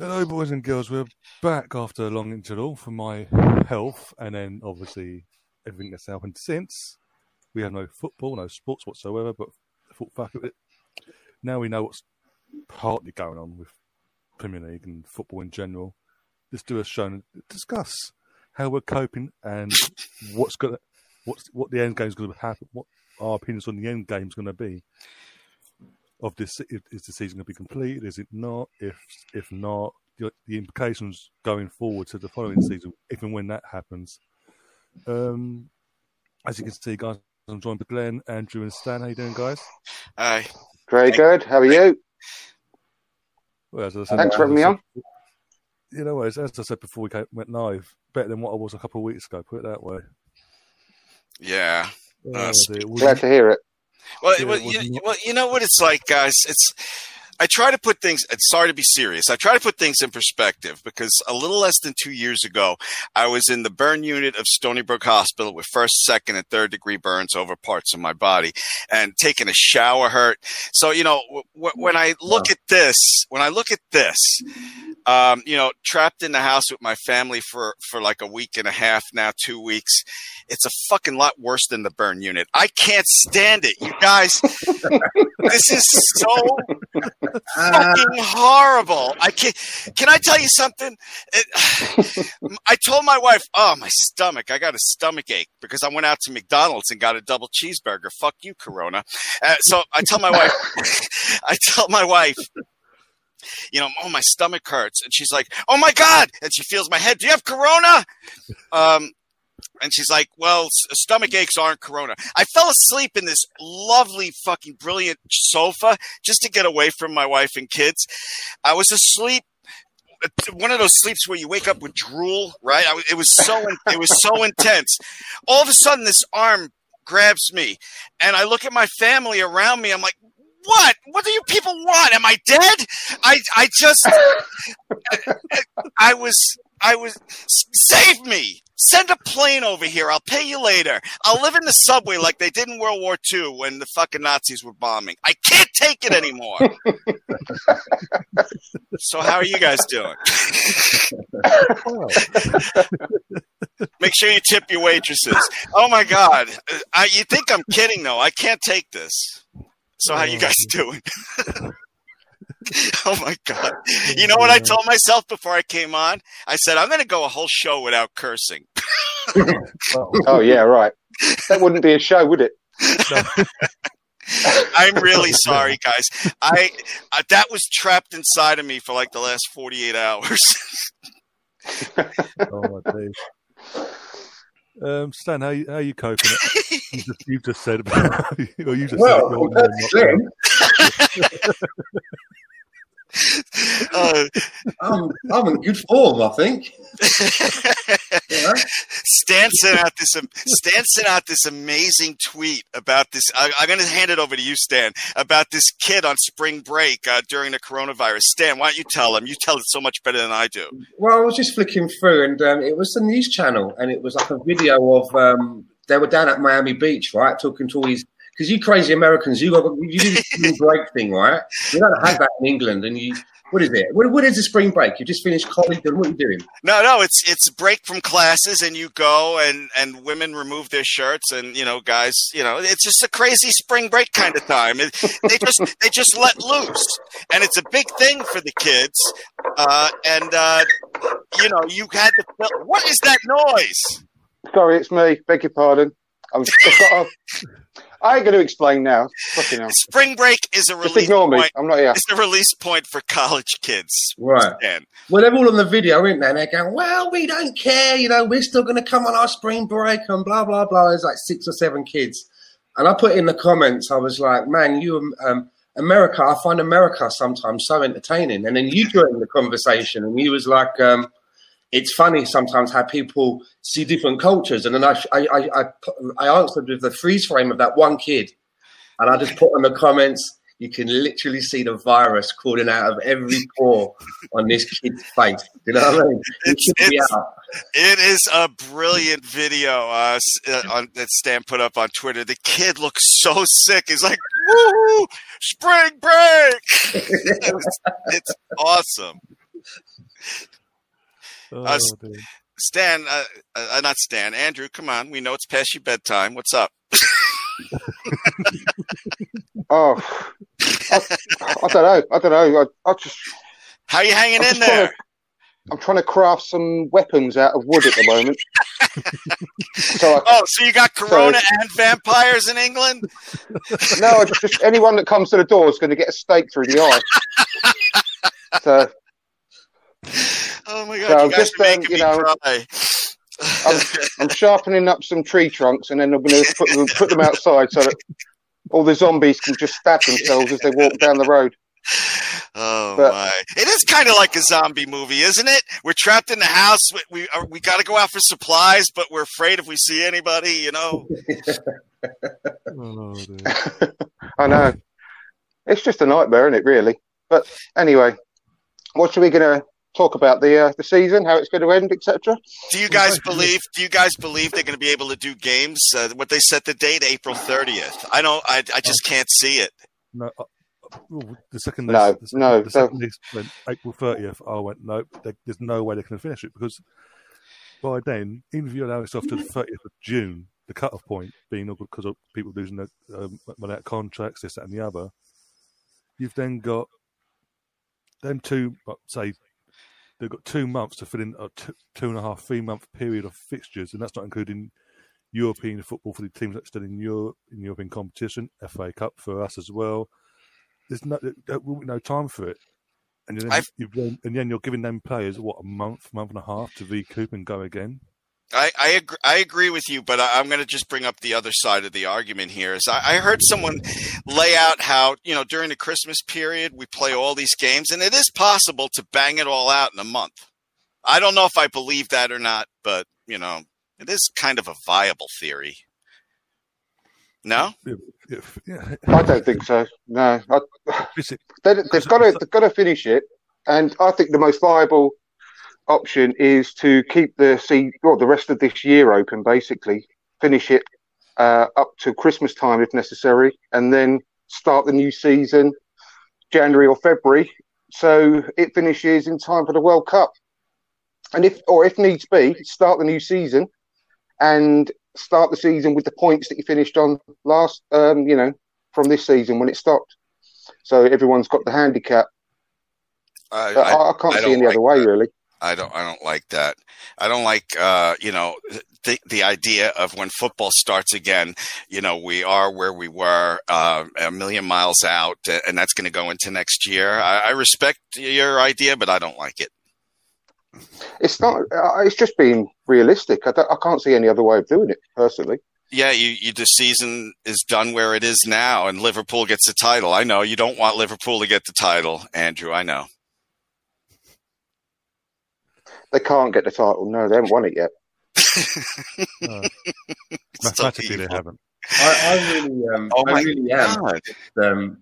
Hello, boys and girls. We're back after a long interval for my health, and then obviously everything that's happened since. We have no football, no sports whatsoever, but. Now we know what's partly going on with Premier League and football in general. Let's do a show and discuss how we're coping and what's gonna, what's what the end game is going to happen, what our opinions on the end game is going to be of this is the season going to be completed? Is it not? If if not, the, the implications going forward to the following season, if and when that happens. Um, as you can see, guys, I'm joined by Glenn, Andrew, and Stan. How you doing, guys? Hi. Very good. How are you? Well, as I said, Thanks for having me on. You know, as, as I said before we came, went live, better than what I was a couple of weeks ago. Put it that way. Yeah. Oh, Uh, Glad to hear it. Well, well, you, well, you know what it's like, guys. It's I try to put things. It's sorry to be serious. I try to put things in perspective because a little less than two years ago, I was in the burn unit of Stony Brook Hospital with first, second, and third degree burns over parts of my body, and taking a shower hurt. So you know, w- w- when I look at this, when I look at this, um, you know, trapped in the house with my family for for like a week and a half now, two weeks. It's a fucking lot worse than the burn unit. I can't stand it, you guys. this is so fucking horrible. I can't. Can I tell you something? It, I told my wife, "Oh, my stomach! I got a stomach ache because I went out to McDonald's and got a double cheeseburger. Fuck you, Corona." Uh, so I tell my wife, I tell my wife, you know, oh, my stomach hurts. And she's like, oh my God. And she feels my head. Do you have corona? Um, and she's like, well, stomach aches aren't corona. I fell asleep in this lovely, fucking brilliant sofa just to get away from my wife and kids. I was asleep. One of those sleeps where you wake up with drool, right? I, it was so, it was so intense. All of a sudden, this arm grabs me, and I look at my family around me. I'm like, what? What do you people want? Am I dead? I I just I was I was save me. Send a plane over here. I'll pay you later. I'll live in the subway like they did in World War II when the fucking Nazis were bombing. I can't take it anymore. so how are you guys doing? Make sure you tip your waitresses. Oh my god. I, you think I'm kidding though. I can't take this. So how you guys doing? oh my god! You know what I told myself before I came on? I said I'm going to go a whole show without cursing. Oh yeah, right. That wouldn't be a show, would it? I'm really sorry, guys. I uh, that was trapped inside of me for like the last 48 hours. oh my days. Um, Stan, how you, how you coping? It? You just, you just said about. or you just Well, said you're- compared to you're not- Glenn, uh, I'm, I'm in good form, I think. You know? Stan sent out this. um, Stan sent out this amazing tweet about this. I, I'm going to hand it over to you, Stan, about this kid on spring break uh, during the coronavirus. Stan, why don't you tell him? You tell it so much better than I do. Well, I was just flicking through, and um, it was the news channel, and it was like a video of um, they were down at Miami Beach, right, talking to all these. Because you crazy Americans, you got you do the spring break thing, right? We don't have that in England, and you What is it? What, what is a spring break? You just finished college, and what are you doing? No, no, it's it's break from classes, and you go, and and women remove their shirts, and you know, guys, you know, it's just a crazy spring break kind of time. It, they just they just let loose, and it's a big thing for the kids. Uh, and uh, you know, you had to. Fill, what is that noise? Sorry, it's me. Beg your pardon. I'm, I ain't going to explain now. Fucking hell. Spring break is a release. Just release ignore me. point. I'm not here. It's a release point for college kids. Right. And Well, they're all on the video, aren't they? And they're going, well, we don't care. You know, we're still going to come on our spring break and blah, blah, blah. There's like six or seven kids. And I put in the comments, I was like, man, you, um, America, I find America sometimes so entertaining. And then you joined the conversation and you was like, um, it's funny sometimes how people see different cultures. And then I, I, I, I, I answered with the freeze frame of that one kid. And I just put in the comments, you can literally see the virus crawling out of every pore on this kid's face. You know what I mean? It's- it's- it is a brilliant video uh, uh, on, that Stan put up on Twitter. The kid looks so sick. He's like, "Woo, spring break!" it was, it's awesome. Oh, Us- dear. Stan, uh, uh, not Stan, Andrew, come on. We know it's past your bedtime. What's up? Oh, I, I don't know. I don't know. I, I just, How are you hanging I'm in there? to- I'm trying to craft some weapons out of wood at the moment. so I, Oh, so you got Corona and vampires in England? no, I just, just anyone that comes to the door is going to get a stake through the eye. So Oh my god, So you guys just, are um, making you me know, cry. I'm, I'm sharpening up some tree trunks, and then I'm going to put them, put them outside so that all the zombies can just stab themselves as they walk down the road. Oh But- my! It is kind of like a zombie movie, isn't it? We're trapped in the house. We we, we got to go out for supplies, but we're afraid if we see anybody, you know. Oh, dear. I know. It's just a nightmare, isn't it? Really. But anyway, what are we going to talk about the uh, the season, how it's going to end, etc. Do you guys believe? Do you guys believe they're going to be able to do games? Uh, what they set the date, April thirtieth. I don't. I I just can't see it. No, uh, the second they, No, the second, no, the second they went April thirtieth, I went nope. They, there's no way they can finish it because by then, even if you allow yourself to the thirtieth of June, the cut-off point being because of people losing their um, run out contracts, this that, and the other, you've then got them two. Say they've got two months to fill in a two, two and a half, three month period of fixtures, and that's not including European football for the teams that are still in Europe in European competition, FA Cup for us as well. There's no there will be no time for it, and then you've and then you're giving them players what a month, month and a half to recoup and go again. I I agree, I agree with you, but I, I'm going to just bring up the other side of the argument here. Is I, I heard someone lay out how you know during the Christmas period we play all these games, and it is possible to bang it all out in a month. I don't know if I believe that or not, but you know it is kind of a viable theory. No, If, yeah, I don't think so. No, I, they, they've got to they've got to finish it, and I think the most viable option is to keep the see well, the rest of this year open. Basically, finish it uh, up to Christmas time if necessary, and then start the new season January or February, so it finishes in time for the World Cup. And if or if needs be, start the new season and start the season with the points that you finished on last, um, you know, from this season when it stopped. So everyone's got the handicap. I, I, I can't I see any like other way, that. really. I don't I don't like that. I don't like uh, you know the the idea of when football starts again. You know we are where we were uh, a million miles out, and that's going to go into next year. I, I respect your idea, but I don't like it. It's not. Uh, it's just being realistic. I, I can't see any other way of doing it, personally. Yeah, you, you the season is done where it is now, and Liverpool gets the title. I know you don't want Liverpool to get the title, Andrew. I know. They can't get the title. No, they haven't won it yet. no, It's so mathematically they haven't. I, I really, um, Oh I my really am. Um,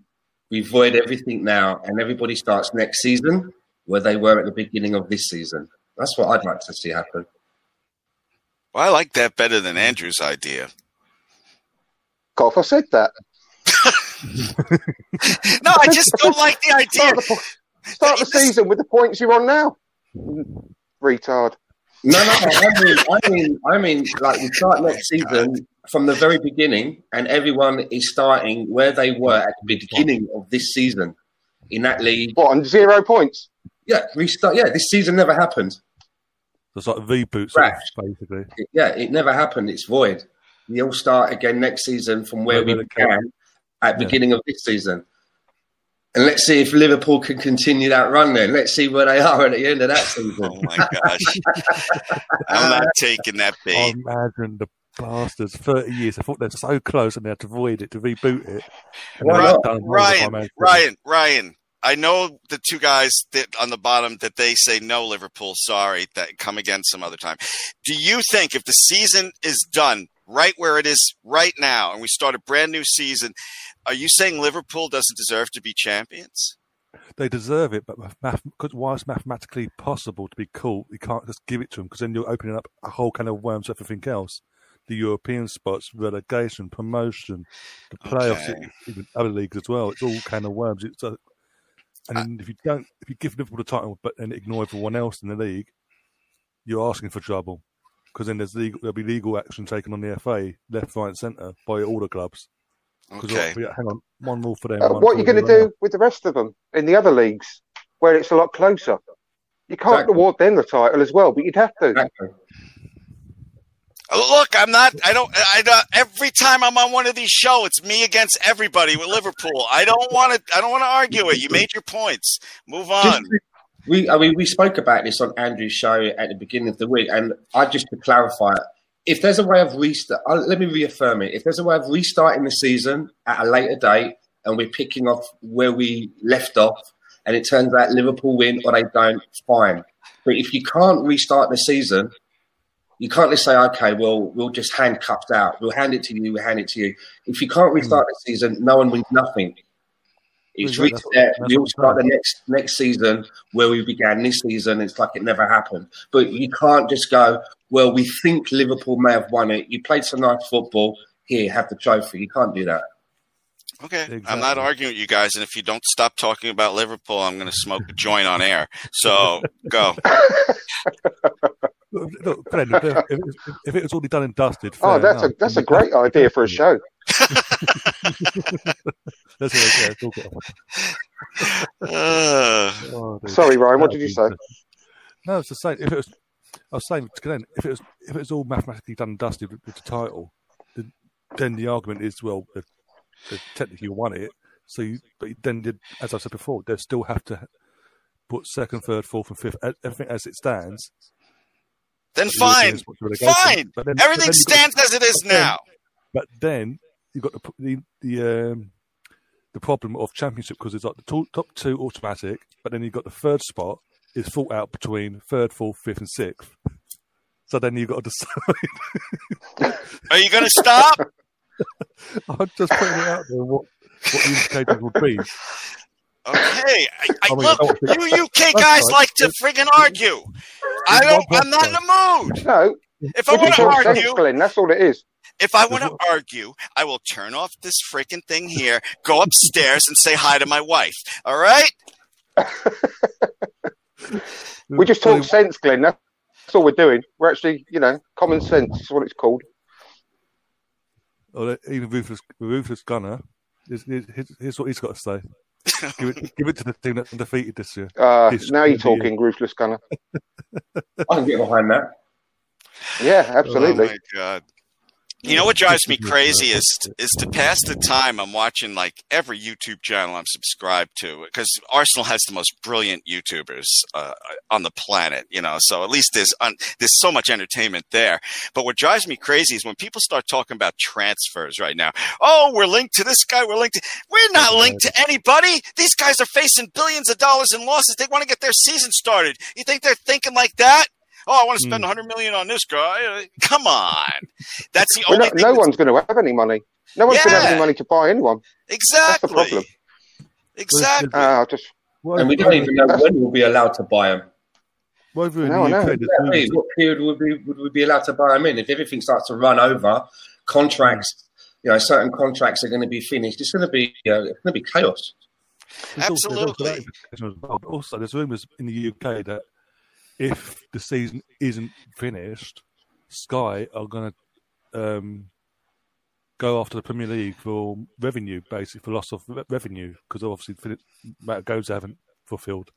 we void everything now, and everybody starts next season where they were at the beginning of this season. That's what I'd like to see happen. Well, I like that better than Andrew's idea. God, if I said that. No, I just don't like the idea. Start the, Start the season with the points you're on now. Retard. No, no, no. I mean, I mean, I mean, like we start next season from the very beginning, and everyone is starting where they were at the beginning of this season in that league. What, on zero points? Yeah, restart. Yeah, this season never happened. It's like V-boots, basically. It- yeah, it never happened. It's void. We all start again next season from where we Where they began at the Yeah. beginning of this season. And let's see if Liverpool can continue that run. Then let's see where they are at the end of that season. Oh my gosh. I'm not taking that I bait. imagine the bastards, 30 years, I thought they're so close and they had to void it, to reboot it. And Why then not? it's done by Ryan, Ryan, Ryan. I know the two guys that on the bottom that they say no Liverpool, sorry, that come again some other time. Do you think if the season is done right where it is right now and we start a brand new season, are you saying Liverpool doesn't deserve to be champions? They deserve it, but math- why it's mathematically possible to be caught, you can't just give it to them because then you're opening up a whole kind of worms to everything else. The European spots, relegation, promotion, the playoffs, Okay. even other leagues as well. It's all kind of worms. It's a, and if you don't, if you give Liverpool the title but then ignore everyone else in the league, you're asking for trouble because then there's legal, there'll be legal action taken on the FA, left, right, and centre by all the clubs. 'Cause, Okay. like, hang on, one rule for them. Uh, one what are you going to everyone do with the rest of them in the other leagues where it's a lot closer? You can't Exactly. award them the title as well, but you'd have to. Exactly. Look, I'm not. I don't. I don't. Every time I'm on one of these shows, it's me against everybody with Liverpool. I don't want to. I don't want to argue it. You made your points. Move on. We, I mean, we spoke about this on Andrew's show at the beginning of the week, and I just to clarify, if there's a way of restart, uh, let me reaffirm it. If there's a way of restarting the season at a later date, and we're picking off where we left off, and it turns out Liverpool win or they don't, fine. But if you can't restart the season, you can't just say, okay, well, we'll just hand cups out. We'll hand it to you. We'll hand it to you. If you can't restart the season, no one wins nothing. It's Well, that's reset. what- that's We all start the next next season where we began this season. It's like it never happened. But you can't just go, well, we think Liverpool may have won it. You played some nice football. Here, have the trophy. You can't do that. Okay, I'm not arguing with you guys, and if you don't stop talking about Liverpool, I'm going to smoke a joint on air. So go. Look, look, Glenn, if, if, if- if it was already done and dusted, Oh, fair that's a that's a great idea for a show. That's it, yeah, it's all Uh, oh. Sorry, Ryan, what did you say? No, it's the same. If it was, I was saying to Glenn, if it was, if it was all mathematically done and dusted with, with the title, then, then the argument is, well, they, they technically won it. So, you, but then, did, as I said before, they still have to put second, third, fourth, and fifth, everything as it stands. then fine, European spots for relegation. fine. Then- Everything then you've got- stands as it is but then- now. But then you've got the the the, um, the problem of championship because it's like the top, top two automatic, but then you've got the third spot is fought out between third, fourth, fifth, and sixth. So then you've got to decide. Are you going to stop? I'm just putting it out there what what the indicators would be. Okay. I, I, I mean, look, I you UK guys fine. like to friggin' argue. I don't. I'm not in the mood. No, If I want to talk sense, argue, Glenn. That's all it is. if I want to argue, I will turn off this freaking thing here, go upstairs, and say hi to my wife. All right? We just talk sense, Glenn. That's all we're doing. We're actually, you know, common sense is what it's called. Or even ruthless, ruthless gunner. Here's, here's, here's what he's got to say. give it, give it to the team that's undefeated this year. Uh, This now you're could be it. talking, ruthless gunner. I can get behind that. Yeah, Oh absolutely. my god. You know what drives me crazy is is to pass the time I'm watching like every YouTube channel I'm subscribed to because Arsenal has the most brilliant YouTubers uh, on the planet, you know. So at least there's un- there's so much entertainment there. But what drives me crazy is when people start talking about transfers right now. Oh, we're linked to this guy. We're linked. To- we're not linked to anybody. These guys are facing billions of dollars in losses. They want to get their season started. You think they're thinking like that? Oh, I want to spend 100 million on this guy. Uh, Come on. That's the We're only not, thing no one's going to have any money. No one's going to have any money to buy anyone. Exactly. problem. Exactly. Uh, just Well, And we don't even know when we'll be allowed to buy them. well, over in No, I the know. UK, there's Exactly. rumours What period would we would we be allowed to buy them in? If everything starts to run over, contracts, you know, certain contracts are going to be finished. It's going to be uh, it's going to be chaos. There's also- there's also Absolutely. well. Also, there's rumours in the UK that if the season isn't finished, Sky are going to um, go after the Premier League for revenue, basically for loss of re- revenue, because obviously the amount of goals they haven't fulfilled,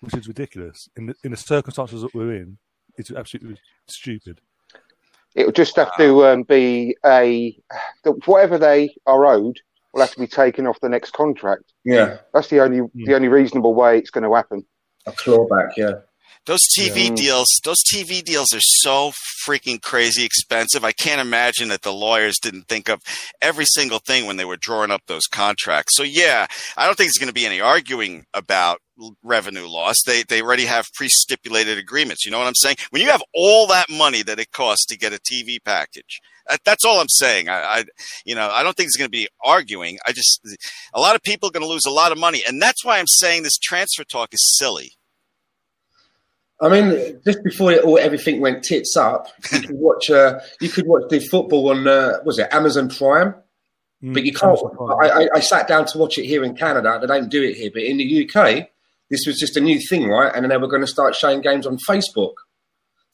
which is ridiculous. In the, in the circumstances that we're in, it's absolutely stupid. It will just have to um, be a whatever they are owed will have to be taken off the next contract. Yeah, That's the only the only reasonable way it's going to happen. a clawback. Yeah. Those TV Yeah. Mm. deals, those TV deals are so freaking crazy expensive. I can't imagine that the lawyers didn't think of every single thing when they were drawing up those contracts. So yeah, I don't think there's going to be any arguing about revenue loss. They they already have pre-stipulated agreements. You know what I'm saying? When you have all that money that it costs to get a TV package, that, that's all I'm saying. I, I you know I don't think it's going to be arguing. I just a lot of people are going to lose a lot of money, and that's why I'm saying this transfer talk is silly. I mean, just before it all everything went tits up, you could watch. Uh, you could watch the football on. Uh, was it Amazon Prime? Mm. But you can't. I, I, I sat down to watch it here in Canada. They don't do it here, but in the UK, this was just a new thing, right? And then they were going to start showing games on Facebook.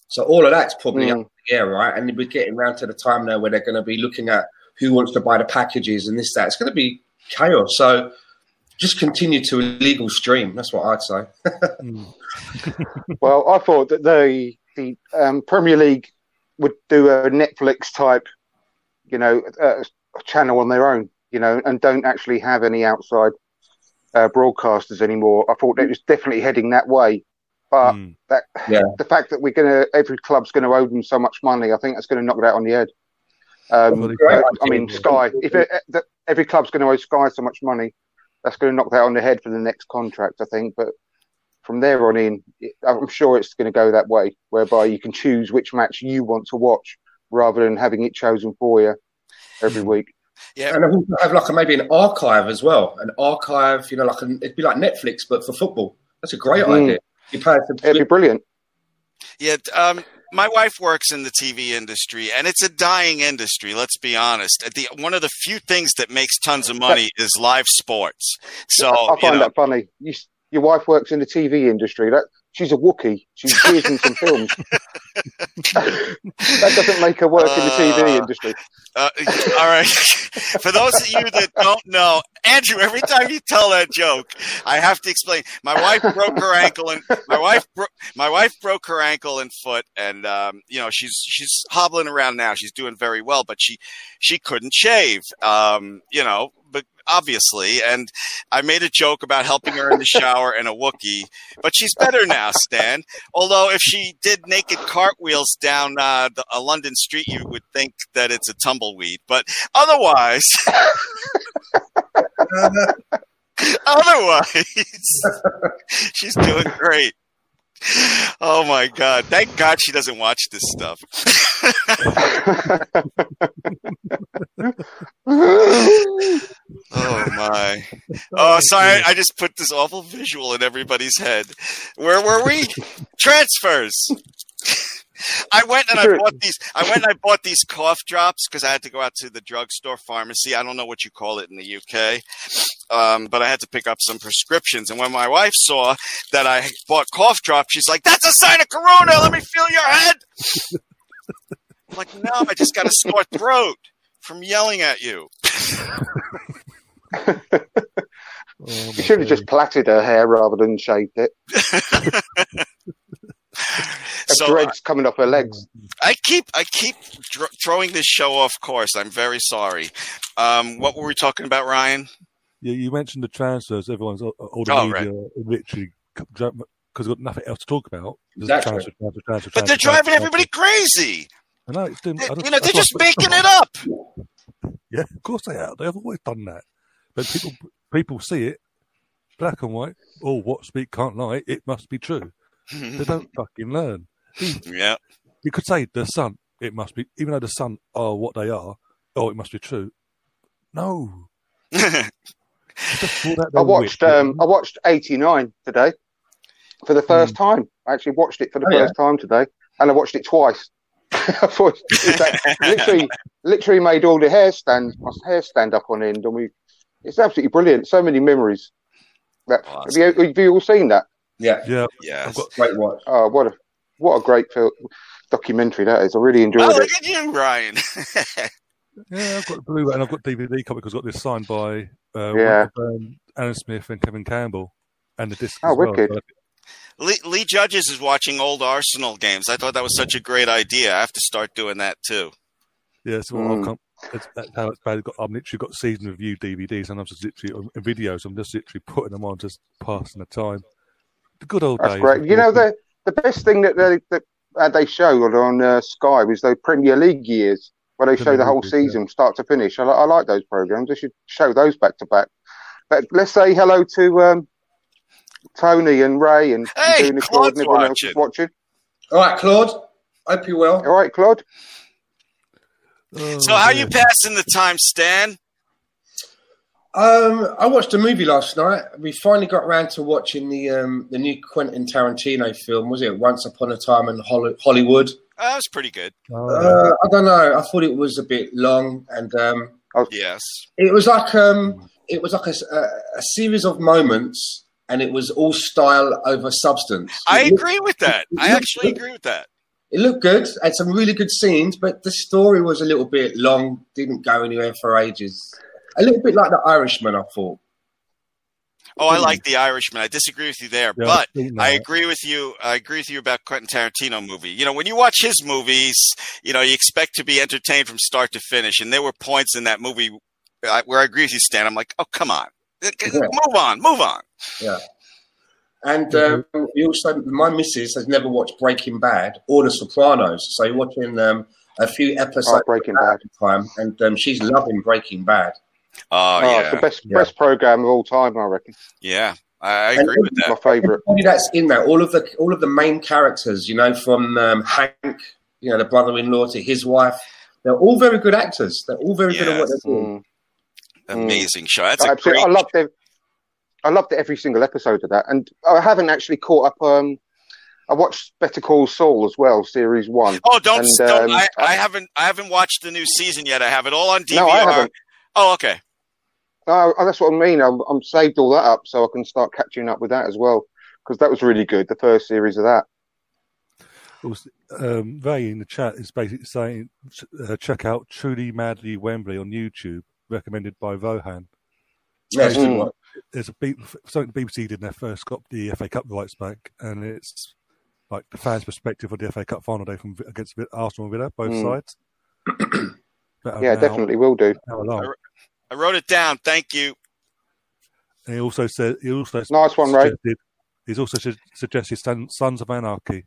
So all of that's probably Mm. up in the air, right? And we're getting around to the time now where they're going to be looking at who wants to buy the packages and this that. It's going to be chaos. So just continue to illegal stream. That's what I'd say. Mm. Well, I thought that the the um, Premier League would do a Netflix type, you know, uh, channel on their own, you know, and don't actually have any outside uh, broadcasters anymore. I thought it was definitely heading that way, but Mm. that Yeah. the fact that we're gonna every club's going to owe them so much money, I think that's going to knock that on the head. Um, I mean. Sky. If it, uh, every club's going to owe Sky so much money, that's going to knock that on the head for the next contract, I think. But from there on in, I'm sure it's going to go that way, whereby you can choose which match you want to watch rather than having it chosen for you every week. Yeah, And I also have like a, maybe an archive as well. An archive, you know, like an, it'd be like Netflix, but for football. That's a great Mm. idea. You pay a It'd be brilliant. Yeah, um, my wife works in the TV industry, and it's a dying industry. Let's be honest. The one of the few things that makes tons of money is live sports. So I you find know, that funny. You, your wife works in the TV industry. That she's a Wookiee. She appears in some films. that doesn't make her work in the TV Uh, industry. uh, all right. For those of you that don't know, Andrew, every time you tell that joke, I have to explain. My wife broke her ankle, and my wife bro- my wife broke her ankle and foot, and um, you know she's she's hobbling around now. She's doing very well, but she she couldn't shave. Um, you know, but obviously, and I made a joke about helping her in the shower and a Wookiee, but she's better now, Stan. Although if she did naked cartwheels down uh, the, a London street, you would think that it's a tumbleweed. But otherwise, otherwise, she's doing great. Oh my God! Thank God she doesn't watch this stuff. Oh my! Oh, oh, sorry, I just put this awful visual in everybody's head. Where were we? Transfers. I went and I bought these. I went and I bought these cough drops because I had to go out to the drugstore pharmacy. I don't know what you call it in the UK, um, but I had to pick up some prescriptions. And when my wife saw that I bought cough drops, she's like, "That's a sign of corona. Let me feel your head." I'm like, no, I just got a sore throat from yelling at you. Oh, You should have just God. plaited her hair rather than shaved it. Her So dreads coming off her legs. I keep I keep dr- throwing this show off course. I'm very sorry. Um, what were we talking about, Ryan? Yeah, you mentioned the transfers. Everyone's all the Oh, media literally because they've got nothing else to talk about. Exactly. transfer, transfer, transfer, But they're driving everybody crazy. I know it's doing. They- I you know, they're just what- making it up. Yeah, of course they are. They have always done that. But people people see it black and white. Oh, what speak can't lie. It must be true. They don't fucking learn. yeah. You could say the sun. It must be, even though the sun are what they are. Oh, it must be true. No, just pull that I watched wit. um, I watched 89 today for the first time. I actually watched it for the Oh, yeah. first time today, and I watched it twice. I thought that literally, literally made all the hair stand, my hair stand up on end, and we. It's absolutely brilliant. So many memories. That, Awesome. have, you, have you all seen that? Yeah, Yeah, Yeah. Got great watch. Oh, what a what a great film, documentary that is. I really enjoyed Oh, it. look at you, Ryan. yeah, I've got the blue and I've got DVD copy because I've got this signed by uh, Yeah. um, Alan Smith and Kevin Campbell, and the disc. Oh, as well. wicked. Lee, Lee Judges is watching old Arsenal games. I thought that was such a great idea. I have to start doing that too. Yeah, so Mm. I've come, it's, that's how it's bad. I've, got, I've literally got season review DVDs, and I'm just literally uh, videos. I'm just literally putting them on, just passing the time. The good old That's days. great. You know the the best thing that they that uh, they showed on uh, Sky was those Premier League years where they show the whole League, yeah. season start to finish. I, li- I like those programs. They should show those back to back. But let's say hello to um, Tony and Ray and Hey, doing this Claude's and everyone else watching. All right, Claude. Hope you're well. All right, Claude. Oh, So, how dear. you passing the time, Stan? Um, I watched a movie last night. We finally got around to watching the um, the new Quentin Tarantino film. Was it Once Upon a Time in Hollywood? Oh, that was pretty good. Oh, Uh, I don't know. I thought it was a bit long, and um, Yes. it was like um, it was like a, s- a- a series of moments, and it was all style over substance. I looked- agree with that. I actually agree with that. It looked good. Had some really good scenes, but the story was a little bit long. Didn't go anywhere for ages. A little bit like The Irishman, I thought. Oh, I like The Irishman. I disagree with you there, Yeah, but I've seen I that. agree with you. I agree with you about Quentin Tarantino movie. You know, when you watch his movies, you know, you expect to be entertained from start to finish. And there were points in that movie uh, where I agree with you, Stan. I'm like, oh, come on. Move on, move on. Yeah. And um, you also, my missus has never watched Breaking Bad or The Sopranos, so you're watching um, a few episodes Oh, Breaking of Bad. at a time, and um, she's loving Breaking Bad. Oh, Oh, yeah. it's the best Yeah. best program of all time, I reckon. Yeah, I, I agree with that. My favourite. That's in there, all of the all of the main characters, you know, from um, Hank, you know, the brother-in-law to his wife, they're all very good actors. They're all very good at what they're doing. Mm. Amazing show. That's a Absolutely. great. I loved it. I loved every single episode of that, and I haven't actually caught up. Um, I watched Better Call Saul as well, series one. Oh, don't, And, don't um, I, I haven't I haven't watched the new season yet. I have it all on DVR. No, I haven't. Oh, okay. Oh, oh, that's what I mean. I'm, I'm saved all that up so I can start catching up with that as well because that was really good. The first series of that. Also, um, Ray in the chat is basically saying, uh, check out Truly Madly Wembley on YouTube, recommended by Vohan. Yeah, it's a good Mm. one. There's a B- something the BBC did when they first got the FA Cup rights back, and it's like the fans' perspective of the FA Cup final day from against Arsenal and Villa, both Mm. sides. Yeah, an hour- definitely will do. hour long. I wrote it down. Thank you. And he also said he also Nice one, Ray. suggested, He's also su- suggested Sons of Anarchy.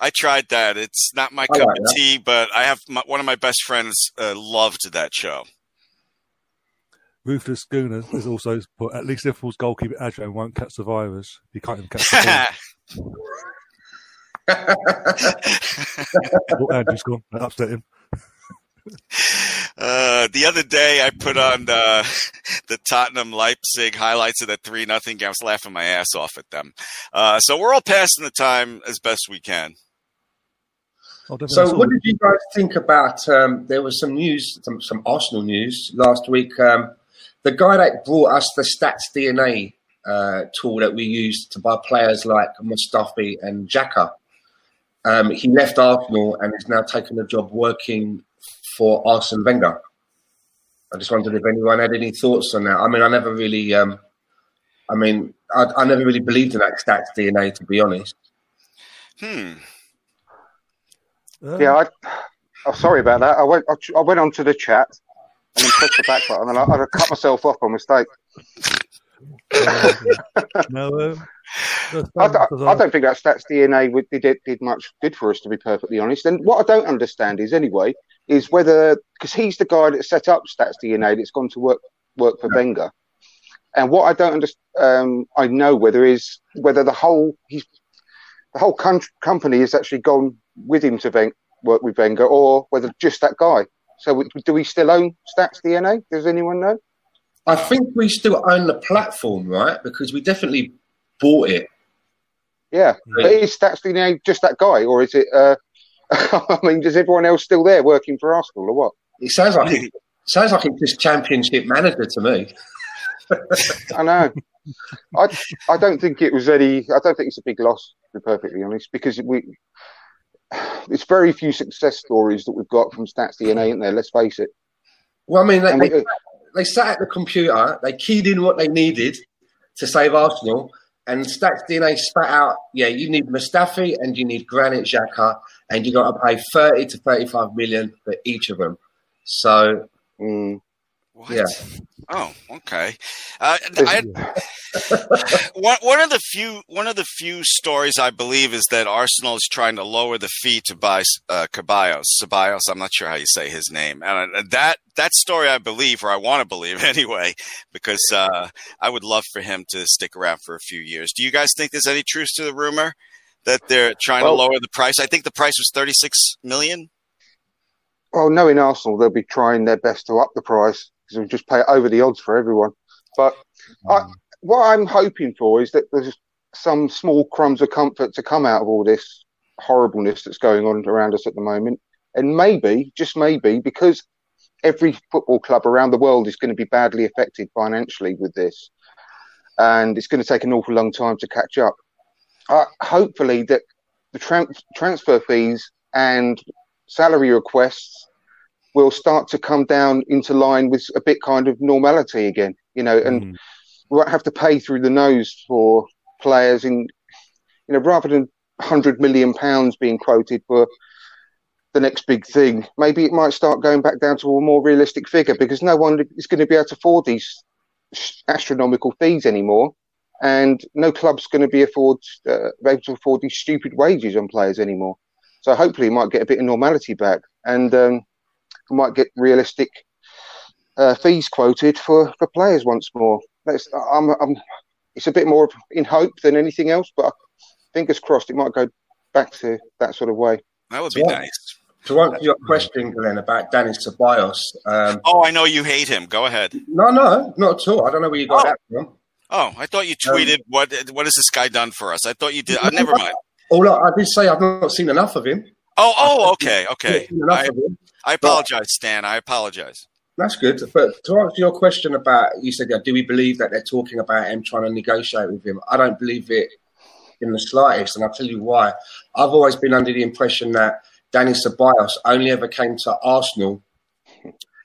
I tried that. It's not my I cup like of that. tea, but I have my, one of my best friends uh, loved that show. Ruthless Schooner has also put at least Liverpool's goalkeeper Adrian won't catch the virus. He can't even catch the ball. oh, Andrew's gone. That upset him. Uh, the other day, I put on the, the Tottenham Leipzig highlights of that three nothing game. I was laughing my ass off at them. Uh, so we're all passing the time as best we can. So, what did you guys think about? Um, there was some news, some, some Arsenal news last week. Um, the guy that brought us the Stats DNA uh, tool that we used to buy players like Mustafi and Xhaka, um, he left Arsenal and is now taking a job working for Arsene Wenger. I just wondered if anyone had any thoughts on that. I mean, I never really, um, I mean, I, I never really believed in that Stats DNA, to be honest. Hmm. Uh, Yeah, I, oh, sorry about that. I went I, I went onto the chat and then pressed the back button and I, I cut myself off by mistake. no, um, I, fine, I, I don't think that stats DNA did did much good for us, to be perfectly honest. And what I don't understand is anyway is whether because he's the guy that set up stats DNA that's gone to work work for Wenger. And what I don't understand, um, I know whether is whether the whole he's the whole con- company has actually gone with him to Ven- work with Wenger, or whether just that guy. So do we still own Stats DNA? Does anyone know? I think we still own the platform, right? Because we definitely bought it. Yeah, but is Stats DNA just that guy, or is it? Uh, I mean, is everyone else still there working for Arsenal, or what? It sounds like it sounds like it's just championship manager to me. I know. I I don't think it was any. I don't think it's a big loss, to be perfectly honest, because we. It's very few success stories that we've got from Stats DNA, isn't there? Let's face it. Well, I mean, they, And they, we- they sat at the computer, they keyed in what they needed to save Arsenal, and Stats DNA spat out, yeah, you need Mustafi and you need Granit Xhaka, and you got to pay 30 to 35 million for each of them. So, Mm. What? Yeah. Oh, okay. Uh, I, one, one of the few one of the few stories I believe is that Arsenal is trying to lower the fee to buy uh, Caballos. Ceballos, I'm not sure how you say his name, and uh, that that story I believe, or I want to believe anyway, because uh, I would love for him to stick around for a few years. Do you guys think there's any truth to the rumor that they're trying Well- to lower the price? I think the price was 36 million. Well, knowing Arsenal, they'll be trying their best to up the price because they'll just pay over the odds for everyone. But I, what I'm hoping for is that there's some small crumbs of comfort to come out of all this horribleness that's going on around us at the moment. And maybe, just maybe, because every football club around the world is going to be badly affected financially with this, and it's going to take an awful long time to catch up. Uh, hopefully, that the tran- transfer fees and salary requests will start to come down into line with a bit kind of normality again, you know, and Mm. we won't have to pay through the nose for players in, you know, rather than 100 million pounds being quoted for the next big thing, maybe it might start going back down to a more realistic figure because no one is going to be able to afford these astronomical fees anymore. And no club's going to be afford uh, able to afford these stupid wages on players anymore. So hopefully, it might get a bit of normality back, and um, might get realistic uh, fees quoted for, for players once more. That's, I'm, I'm, it's a bit more in hope than anything else, but fingers crossed, it might go back to that sort of way. That would be So- nice. to answer your question, Glenn, about Dennis Ceballos, um, Oh, I know you hate him. Go ahead. no, no, not at all. I don't know where you got Oh. that from. Oh, I thought you Um, tweeted what what has this guy done for us? I thought you did. Uh, never mind. All I, I did say I've not seen enough of him. Oh, oh, okay, okay. not seen enough I. I apologize, Stan. I apologize. That's good. But to answer your question about, you said, do we believe that they're talking about him trying to negotiate with him? I don't believe it in the slightest, and I'll tell you why. I've always been under the impression that Dani Ceballos only ever came to Arsenal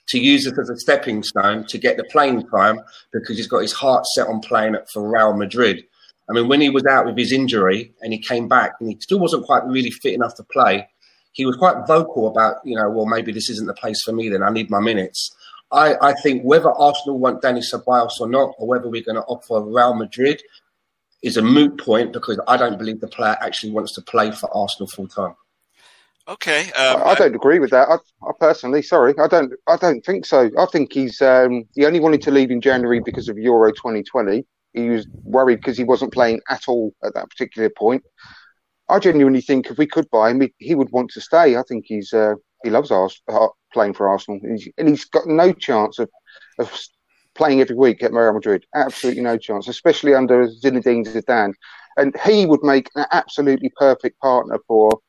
to use it as a stepping stone to get the playing time because he's got his heart set on playing for Real Madrid. I mean, when he was out with his injury and he came back and he still wasn't quite really fit enough to play, he was quite vocal about, you know, well, maybe this isn't the place for me then. I need my minutes. I, I think whether Arsenal want Dani Ceballos or not, or whether we're going to offer Real Madrid, is a moot point because I don't believe the player actually wants to play for Arsenal full time. Okay. Um, I, I don't agree with that. I, I personally, sorry, I don't. I don't think so. I think he's um, he only wanted to leave in January because of Euro 2020. He was worried because he wasn't playing at all at that particular point. I genuinely think if we could buy him, he, would want to stay. I think he's uh, he loves Ars- uh, playing for Arsenal, he's, and he's got no chance of, of playing every week at Real Madrid. Absolutely no chance, especially under Zinedine Zidane. And he would make an absolutely perfect partner for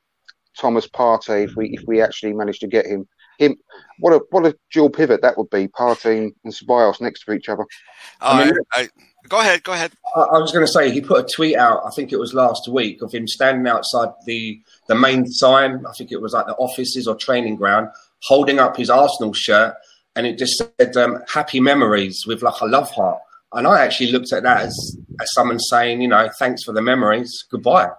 Thomas Partey if we if we actually managed to get him. Him, what a what a dual pivot that would be, Partey and Ceballos next to each other. I, mean- I, go ahead. Go ahead. I, I was going to say he put a tweet out. I think it was last week of him standing outside the the main sign. I think it was like the offices or training ground, holding up his Arsenal shirt, and it just said um, "Happy Memories" with like a love heart. And I actually looked at that as as someone saying, you know, thanks for the memories, goodbye.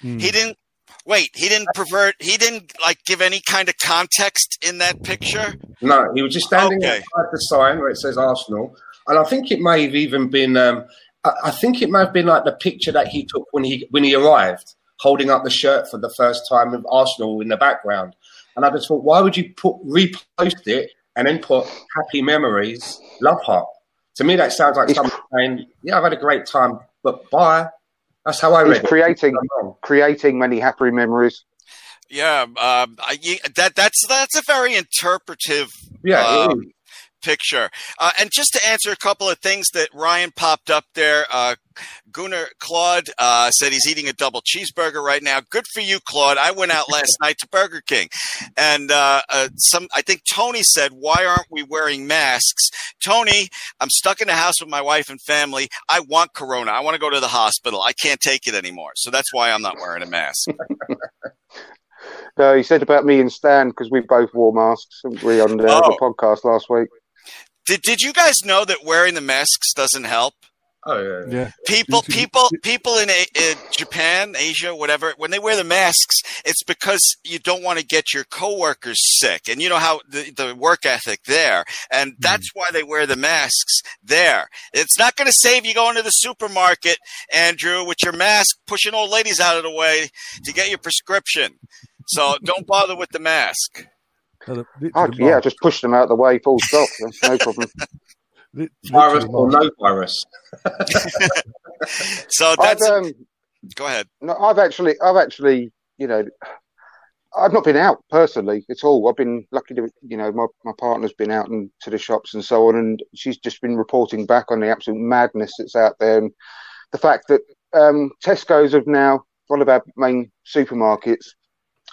He didn't. Wait. He didn't pervert. He didn't like give any kind of context in that picture. No, he was just standing Okay. outside the sign where it says Arsenal, and I think it may have even been. Um, I, I think it may have been like the picture that he took when he when he arrived, holding up the shirt for the first time with Arsenal in the background. And I just thought, why would you put repost it and then put happy memories, love heart? To me, that sounds like He's- someone saying, "Yeah, I've had a great time, but bye." That's how I He's read it. creating creating many happy memories. Yeah. Um. I, that that's that's a very interpretive Yeah, Um, picture. Uh, and just to answer a couple of things that Ryan popped up there, uh, Gunnar Claude uh, said he's eating a double cheeseburger right now. Good for you, Claude. I went out last night to Burger King, and uh, uh, some. I think Tony said, "Why aren't we wearing masks?" Tony, I'm stuck in the house with my wife and family. I want Corona. I want to go to the hospital. I can't take it anymore, so that's why I'm not wearing a mask. No, he said about me and Stan because we both wore masks we, on the, Oh. the podcast last week. Did Did you guys know that wearing the masks doesn't help? Oh yeah. Yeah. People, You- you- people, people in, A- in Japan, Asia, whatever, when they wear the masks, it's because you don't want to get your coworkers sick, and you know how the, the work ethic there, and that's why they wear the masks there. It's not going to save you going to the supermarket, Andrew, with your mask, pushing old ladies out of the way to get your prescription. So don't bother with the mask. No, the- literally Oh, yeah, just push them out of the way, full stop. That's no problem. Li- Virus or no virus. So that's um, go ahead. no, I've actually, I've actually, you know, I've not been out personally at all. I've been lucky to, you know, my, my partner's been out and to the shops and so on, and she's just been reporting back on the absolute madness that's out there and the fact that um, Tesco's have now one of our main supermarkets.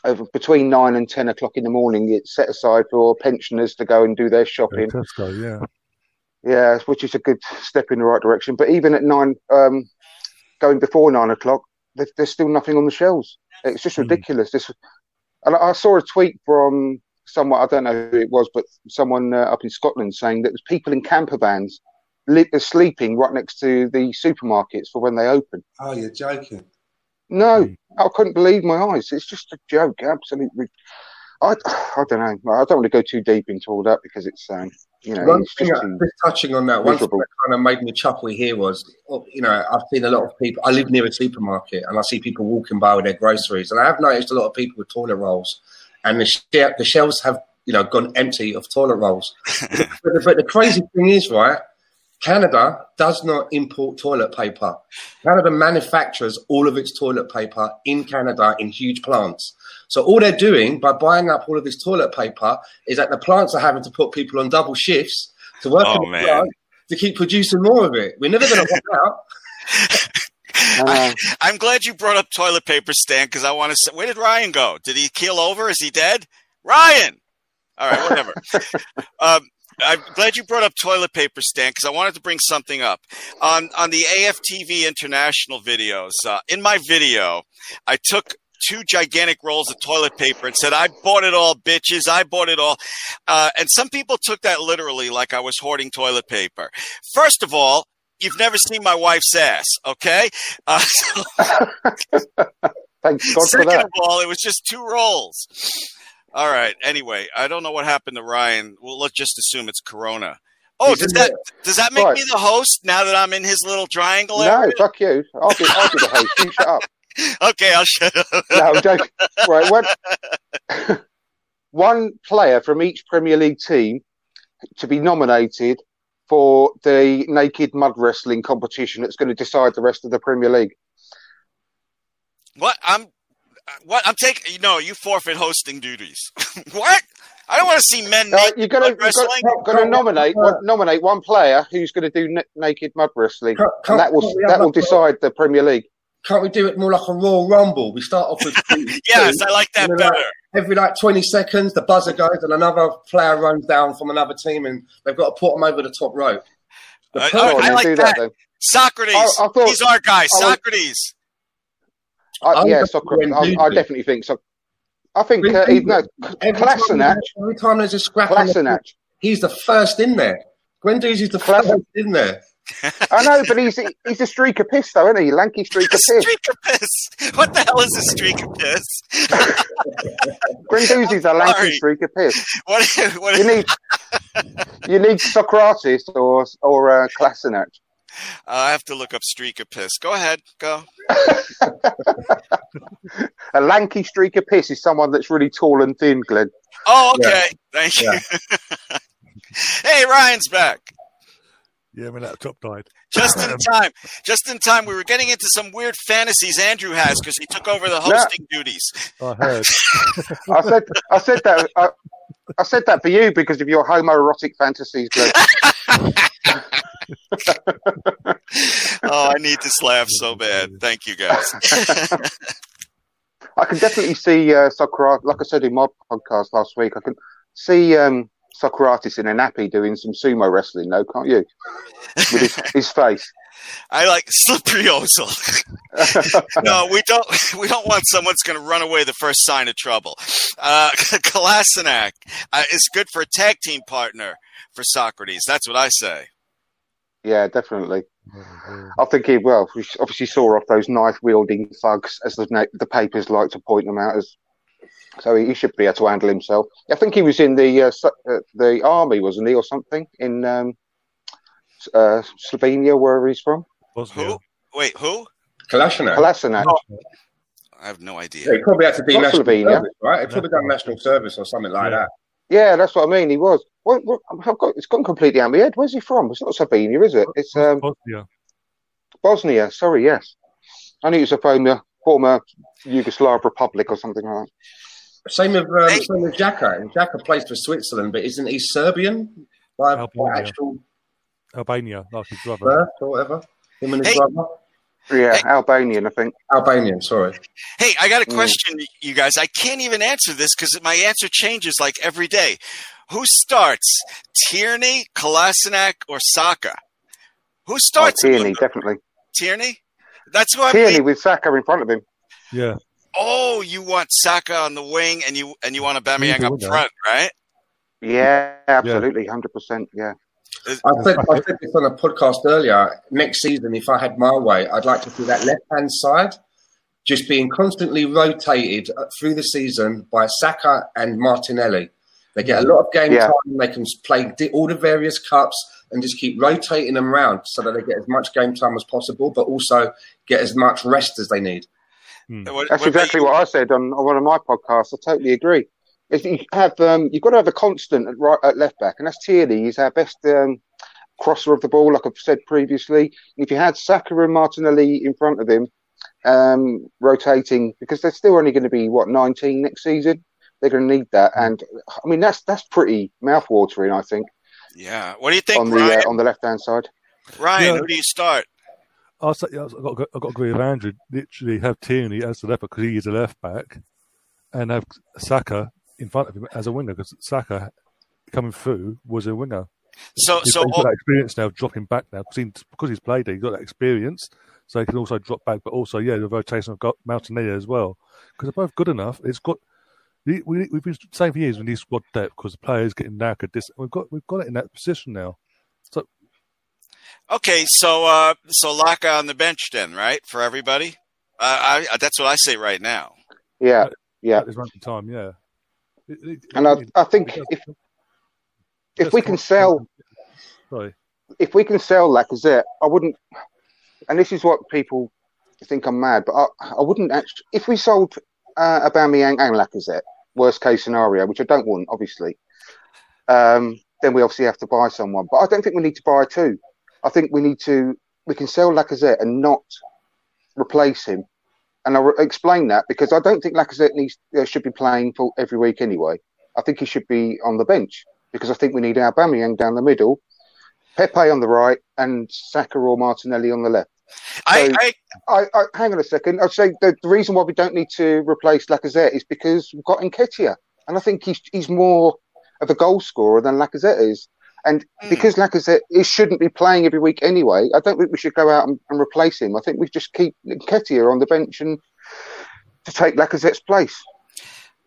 Over between nine and ten o'clock in the morning, it's set aside for pensioners to go and do their Yeah, shopping. Tesco, yeah. Yeah, which is a good step in the right direction. But even at nine, um, going before nine o'clock, there, there's still nothing on the shelves. It's just Hmm. ridiculous. This, and I saw a tweet from someone I don't know who it was, but someone uh, up in Scotland saying that there's people in camper vans li- are sleeping right next to the supermarkets for when they open. Oh, you're joking. No, Hmm. I couldn't believe my eyes. It's just a joke. Absolutely. I, I don't know. I don't want to go too deep into all that because it's, um, you know, One it's thing, just that- too. just touching on that, one thing that kind of made me chuckle here was, oh, you know, I've seen a lot of people. I live near a supermarket, and I see people walking by with their groceries, and I have noticed a lot of people with toilet rolls, and the sh- the shelves have, you know, gone empty of toilet rolls. but, the, but the crazy thing is, right? Canada does not import toilet paper. Canada manufactures all of its toilet paper in Canada in huge plants. So all they're doing by buying up all of this toilet paper is that the plants are having to put people on double shifts to work Oh, in the man. plant to keep producing more of it. We're never going to run out. Uh, I'm glad you brought up toilet paper, Stan, because I want to say, where did Ryan go? Did he keel over? Is he dead? Ryan! All right, whatever. um, I'm glad you brought up toilet paper, Stan, because I wanted to bring something up. On, on the AFTV international videos, uh, in my video, I took two gigantic rolls of toilet paper and said, I bought it all, bitches. I bought it all. Uh, and some people took that literally like I was hoarding toilet paper. First of all, you've never seen my wife's ass, okay? Uh, so thank God for Second that. of all, it was just two rolls. All right. Anyway, I don't know what happened to Ryan. Well, let's just assume it's Corona. Oh, He's does that does that make Right. me the host now that I'm in his little triangle No, area? fuck you. I'll be, I'll be the host. You shut up. Okay, I'll shut up. No, I'm joking. Right, one, one player from each Premier League team to be nominated for the naked mud wrestling competition that's going to decide the rest of the Premier League. What I'm what I'm taking? No, you forfeit hosting duties. what? I don't want to see men Uh, you're going to mud wrestling. going to nominate one, nominate one player who's going to do n- naked mud wrestling, Can't- and that will that will decide the Premier League. Can't we do it more like a Royal Rumble? We start off with two, Yes, two, I like that and then, like, better. every like 20 seconds, the buzzer goes and another player runs down from another team and they've got to put them over the top rope. The Uh, per- Oh, I like do that. then. Sokratis. I- I thought- He's our guy. I Sokratis. I, I'm yeah, Sokratis. I, I definitely think so. I think Really? uh, he- no, every, time every time there's a scrap, on the he's the first in there. Guendouzi's the Kolasinac. first in there. I know, but he's he's a streak of piss, though, isn't he? Lanky streak of piss. streak of piss. What the hell is a streak of piss? Guendouzi's a lanky Sorry. streak of piss. What? what You need you need Sokratis or or uh. I have to look up streak of piss. Go ahead. Go. A lanky streak of piss is someone that's really tall and thin, Glenn. Oh, okay. Thank you. hey, Ryan's back. Yeah, my laptop died. Just in time. Just in time. We were getting into some weird fantasies Andrew has because he took over the hosting duties. I heard. I said I said that I, I said that for you because of your homoerotic fantasies, Glenn. oh, I need this laugh so bad. Thank you, guys. I can definitely see uh, Sokratis, like I said in my podcast last week, I can see um, Sokratis in a nappy doing some sumo wrestling, though, can't you? With his, his face. I like slippery ozil. no, we don't. We don't want someone's going to run away the first sign of trouble. Uh, Kolasinac uh, is good for a tag team partner for Sokratis. That's what I say. Yeah, definitely. I think he well, we obviously saw off those knife wielding thugs, as the the papers like to point them out as. So he should be able to handle himself. I think he was in the uh, uh, the army, wasn't he, or something in um, uh, Slovenia, wherever he's from. Who? Wait, who? Kolasinac. Kolasinac. Oh. I have no idea. Yeah, he probably had to be Not national Slovenia. service, right? He probably done national service or something like Yeah. that. Yeah, that's what I mean. He was. What, what, I've got, it's gone completely out of my head. Where's he from? It's not Slovenia, is it? It's um, Bosnia. Bosnia. Sorry, yes. I knew it was a former, former Yugoslav republic or something like that. Same with um, Hey. same with Xhaka. And Xhaka plays for Switzerland, but isn't he Serbian by, by Albania. actual Albania, like his brother. birth or whatever? Him and his Hey. brother. Yeah, Hey. Albanian, I think. Albanian. Sorry. Hey, I got a Mm. question, you guys. I can't even answer this because my answer changes like every day. Who starts? Tierney, Kolasinac, or Saka? Who Oh, starts? Tierney, definitely. Tierney? That's who I Tierney with Saka in front of him. Yeah. Oh, you want Saka on the wing and you and you want Aubameyang He's the up front, right? Yeah, absolutely, hundred percent. Yeah. I said, I said this on a podcast earlier. Next season, if I had my way, I'd like to see that left hand side just being constantly rotated through the season by Saka and Martinelli. They get a lot of game Yeah. time. They can play all the various cups and just keep rotating them around so that they get as much game time as possible, but also get as much rest as they need. What- That's exactly what I said on, on one of my podcasts. I totally agree. If you have, um, you've got to have a constant at right at left back, and that's Tierney. He's our best um, crosser of the ball, like I've said previously. If you had Saka and Martinelli in front of him, um, rotating because they're still only going to be what 19 next season. They're going to need that, and I mean that's that's pretty mouthwatering. I think Yeah. What do you think, on the Ryan? uh, on the left hand side. Ryan, Yeah. who do you start? I'll say, I've got, to- I've got to agree with Andrew. Literally, have Tierney as the left back because he is a left back, and have Saka in front of him as a winger because Saka coming through was a winger. So, He's, so he's got that experience now, dropping back now because, he, because he's played there. He's got that experience, so he can also drop back. But also, yeah, the rotation of got Martinelli as well because they're both good enough. It's got we, we, we've been saying for years we need squad depth because the players getting knackered. This we've got we've got it in that position now. So okay, so uh, so Laka on the bench then, right, for everybody. Uh, I, that's what I say right now. Yeah, yeah. at this moment time, yeah. It- it- And I, it- I think if if we can sell sorry, if we can sell Lacazette, I wouldn't. And this is what people think I'm mad, but I, I wouldn't actually. If we sold uh, Aubameyang and Lacazette, worst case scenario, which I don't want, obviously, um, then we obviously have to buy someone. But I don't think we need to buy two. I think we need to. We can sell Lacazette and not replace him. And I'll explain that because I don't think Lacazette needs uh, should be playing for every week anyway. I think he should be on the bench because I think we need Aubameyang down the middle, Pepe on the right, and Saka or Martinelli on the left. I, So- I I, I hang on a second. I'd say the, the reason why we don't need to replace Lacazette is because we've got Nketiah, and I think he's he's more of a goal scorer than Lacazette is. And Hmm. because Lacazette he shouldn't be playing every week anyway, I don't think we should go out and, and replace him. I think we just keep Nketiah on the bench and to take Lacazette's place.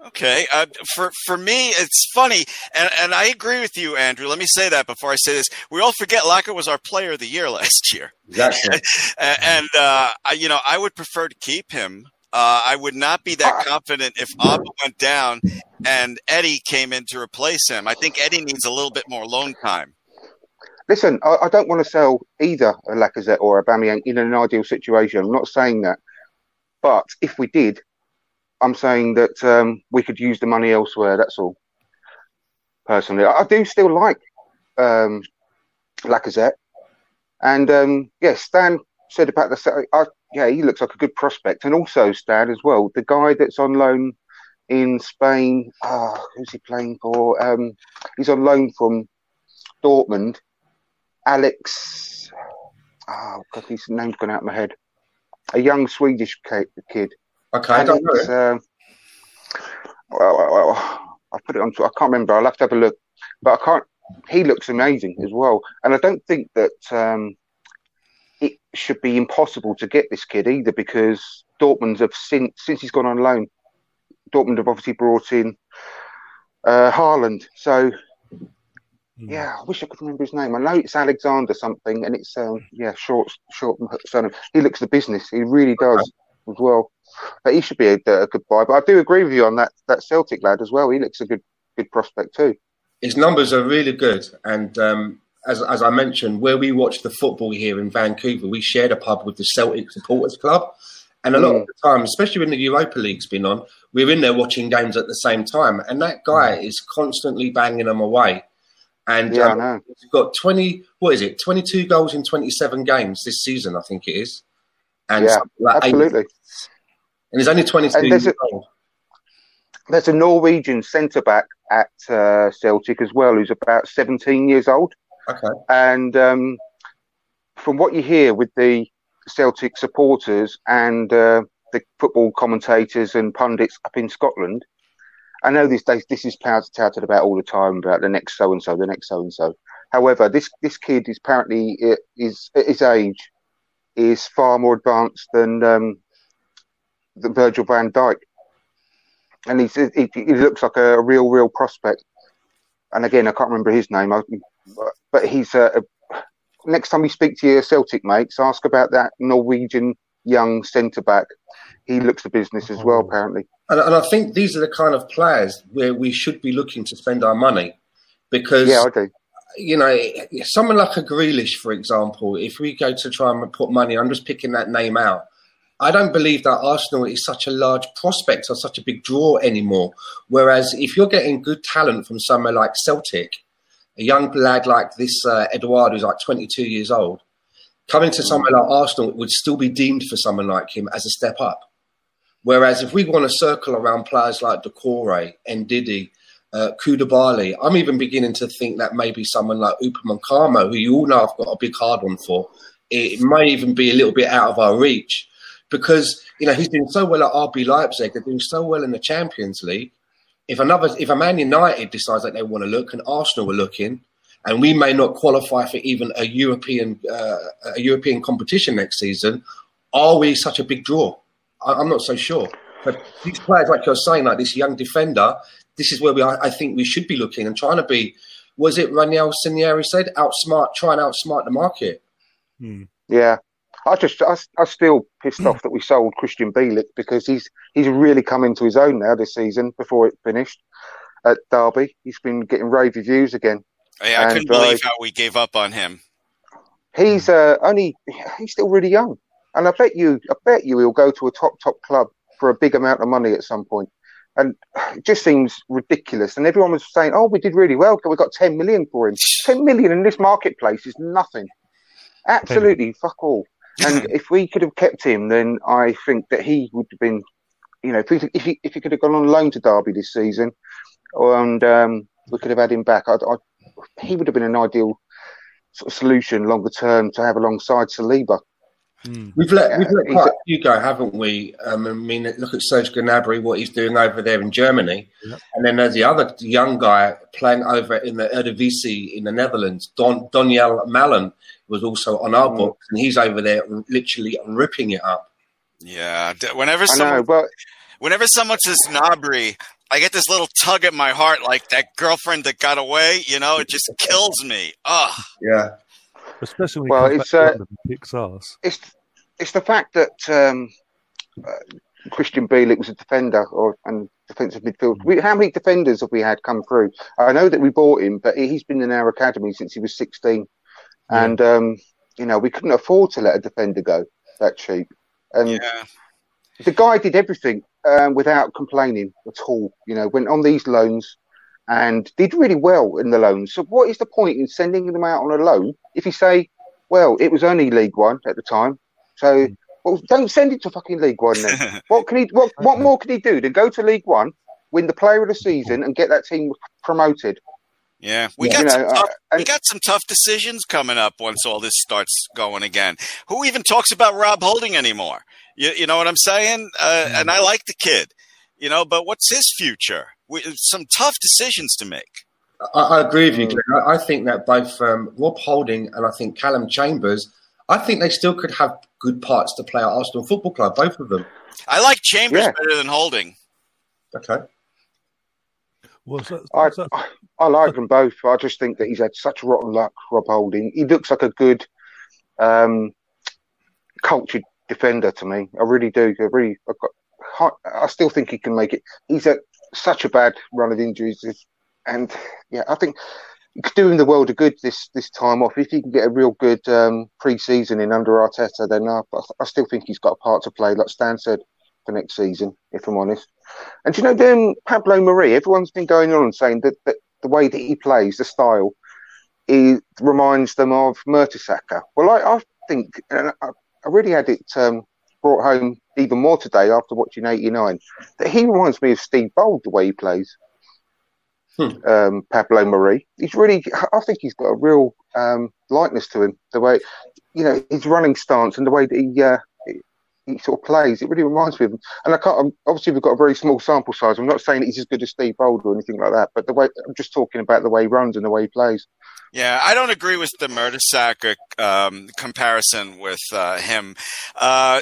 Okay. Uh, for for me, it's funny, and, and I agree with you, Andrew. Let me say that before I say this. We all forget Laka was our Player of the Year last year, Exactly. And uh, I, you know I would prefer to keep him. Uh, I would not be that confident if Auba went down and Eddie came in to replace him. I think Eddie needs a little bit more loan time. Listen, I, I don't want to sell either a Lacazette or a Bamiyang in an ideal situation. I'm not saying that, but if we did, I'm saying that um, we could use the money elsewhere. That's all. Personally, I, do still like um, Lacazette, and um, yeah, Stan said about the. I, yeah, he looks like a good prospect, and also Stan as well. The guy that's on loan in Spain. Ah, who's he playing for? Um, he's on loan from Dortmund. Alex. Oh God, his name's gone out of my head. A young Swedish kid. Okay, I don't know. Alex, it. um, I put it on. I can't remember. I'll have to have a look. But I can't. He looks amazing as well, and I don't think that um, should be impossible to get this kid either because Dortmund have since since he's gone on loan. Dortmund have obviously brought in uh, Haaland. So yeah, I wish I could remember his name. I know it's Alexander something, and it's um, yeah, short short surname. He looks the business. He really does as well. But he should be a, a good buy. But I do agree with you on that that Celtic lad as well. He looks a good good prospect too. His numbers are really good, and um, as as I mentioned, where we watch the football here in Vancouver, we shared a pub with the Celtic Supporters Club, and a lot of the time, especially when the Europa League's been on, we're in there watching games at the same time, and that guy is constantly banging them away. And Yeah, um, he's got twenty. What is it? Twenty-two goals in twenty-seven games this season, I think it is. And Yeah, like eight- Absolutely. and he's only twenty-two And there's years a- old. There's a Norwegian centre back at uh, Celtic as well, who's about 17 years old. Okay. And um, from what you hear with the Celtic supporters and uh, the football commentators and pundits up in Scotland, I know these days this is touted about all the time about the next so and so, the next so and so. However, this this kid is apparently uh, is at his age is far more advanced than um, than Virgil Van Dijk, and he's, he, he looks like a real real prospect. And again, I can't remember his name, I, but, but he's a, a. Next time you speak to your Celtic mates, ask about that Norwegian young centre back. He looks the business as well, oh. apparently. And, and I think these are the kind of players where we should be looking to spend our money because, Yeah, I do. you know, someone like a Grealish, for example, if we go to try and put money, I'm just picking that name out. I don't believe that Arsenal is such a large prospect or such a big draw anymore. Whereas if you're getting good talent from somewhere like Celtic, a young lad like this uh, Edouard, who's like 22 years old, coming to somewhere like Arsenal would still be deemed for someone like him as a step up. Whereas if we want to circle around players like Decore, Ndidi, uh, Koulibaly, I'm even beginning to think that maybe someone like Upamecano, Carmo, who you all know I've got a big hard on for, it may even be a little bit out of our reach because you know he's doing so well at RB Leipzig, they're doing so well in the Champions League. If another, if a Man United decides that they want to look, and Arsenal are looking, and we may not qualify for even a European uh, a European competition next season, are we such a big draw? I, I'm not so sure. But these players, like you're saying, like this young defender, this is where we I, I think we should be looking and trying to be. Was it Raul Sanllehi said outsmart, try and outsmart the market? Yeah, I just I, I still pissed off that we sold Krystian Bielik because he's he's really come into his own now this season. Before it finished at Derby, he's been getting rave reviews again. Yeah, I And, couldn't believe uh, how we gave up on him. He's uh, only he's still really young, and I bet you I bet you he'll go to a top top club for a big amount of money at some point. And it just seems ridiculous. And everyone was saying, "Oh, we did really well. We got ten million for him. Ten million in this marketplace is nothing. Absolutely fuck all." And if we could have kept him, then I think that he would have been, you know, if he if he, if he could have gone on loan to Derby this season, and um, we could have had him back, I'd, I'd, he would have been an ideal sort of solution longer term to have alongside Saliba. We've let Yeah, we've let quite a- a few go, haven't we? Um, I mean, look at Serge Gnabry, what he's doing over there in Germany, and then there's the other young guy playing over in the Eredivisie in the Netherlands, Don Daniel Malen, was also on Mm. our books, and he's over there literally ripping it up. Yeah, d- whenever I know, someone but whenever someone says Gnabry, I get this little tug at my heart, like that girlfriend that got away. You know, it just kills me. Ugh. Yeah, Especially when Well, it's, back uh, and kicks ass. it's it's the fact that um, uh, Krystian Bielik was a defender or and defensive midfield. We, how many defenders have we had come through? I know that we bought him, but he- he's been in our academy since he was 16, and um, you know we couldn't afford to let a defender go that cheap. And Yeah. the guy did everything um, without complaining at all. You know, went on these loans and did really well in the loan. So, what is the point in sending them out on a loan if you say, well, it was only League One at the time, so well, don't send it to fucking League One then. what can he? What what more can he do than go to League One, win the Player of the Season, and get that team promoted? Yeah, we You got some know, tough, uh, we got some tough decisions coming up once all this starts going again. Who even talks about Rob Holding anymore? You, you know what I'm saying? Uh, And I like the kid, you know, but what's his future? We, some tough decisions to make. I, I agree with you, Mm. Glenn. I, I think that both um, Rob Holding and I think Callum Chambers, I think they still could have good parts to play at Arsenal Football Club, both of them. I like Chambers Yeah. better than Holding. Okay. Well, so, I, so- I like them both. I just think that he's had such rotten luck, Rob Holding. He looks like a good, um, cultured defender to me. I really do. I really, I've got, I still think he can make it. He's had such a bad run of injuries, and yeah, I think he could do him the world a good this this time off. If he can get a real good um, pre-season in under Arteta, then I, I still think he's got a part to play. Like Stan said, for next season, if I'm honest. And you know, then Pablo Mari, everyone's been going on and saying that, that the way that he plays, the style, he reminds them of Mertesacker. Well, I, I think, and I, I really had it um, brought home even more today after watching 89, that he reminds me of Steve Bould, the way he plays. Hmm. Um, Pablo Mari. He's really, I think he's got a real um, likeness to him. The way, you know, his running stance and the way that he, uh, he, sort of plays, it really reminds me of him. And I can't, obviously, we've got a very small sample size. I'm not saying that he's as good as Steve Bould or anything like that, but the way, I'm just talking about the way he runs and the way he plays. Yeah, I don't agree with the Mertesacker um, comparison with uh, him. Uh,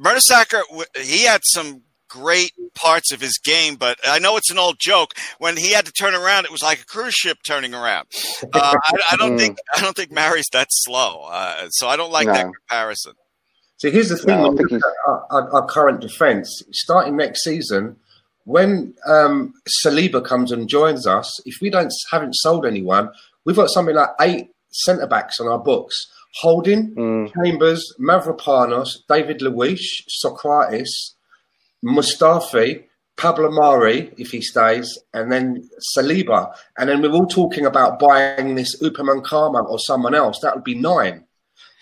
Mertesacker, w- he had some great parts of his game, but I know it's an old joke. When he had to turn around, it was like a cruise ship turning around. Uh, I, I don't Mm. think I don't think Mari's that slow, uh, so I don't like that comparison. So here's the thing: No, I think our, our, our current defence, starting next season, when um, Saliba comes and joins us, if we don't haven't sold anyone, we've got something like eight centre backs on our books: Holding, Mm. Chambers, Mavropanos, David Luiz, Sokratis, Mustafi, Pablo Mari, if he stays, and then Saliba. And then we're all talking about buying this Upamecano or someone else. That would be nine.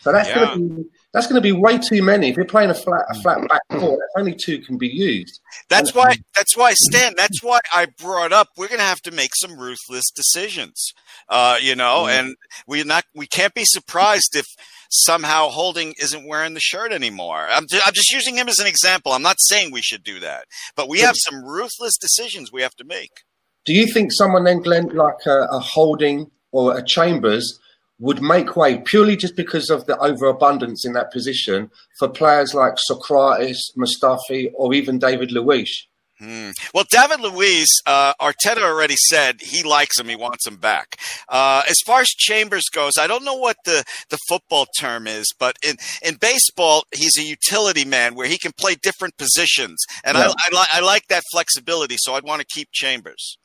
So that's Yeah. going to be that's going to be way too many. If you're playing a flat a flat back four, only two can be used. That's why. That's why, Stan. That's why I brought up. We're going to have to make some ruthless decisions. Uh, you know, and we're not. We can't be surprised if somehow Holding isn't wearing the shirt anymore. I'm. Just, I'm just using him as an example. I'm not saying we should do that, but we have some ruthless decisions we have to make. Do you think someone then, Glenn, like a, a Holding or a Chambers, would make way purely just because of the overabundance in that position for players like Sokratis, Mustafi, or even David Luiz? Hmm. Well, David Luiz, uh, Arteta already said he likes him. He wants him back. Uh, as far as Chambers goes, I don't know what the, the football term is, but in, in baseball, he's a utility man where he can play different positions. And I, Yeah. I, li- I like that flexibility, so I'd want to keep Chambers.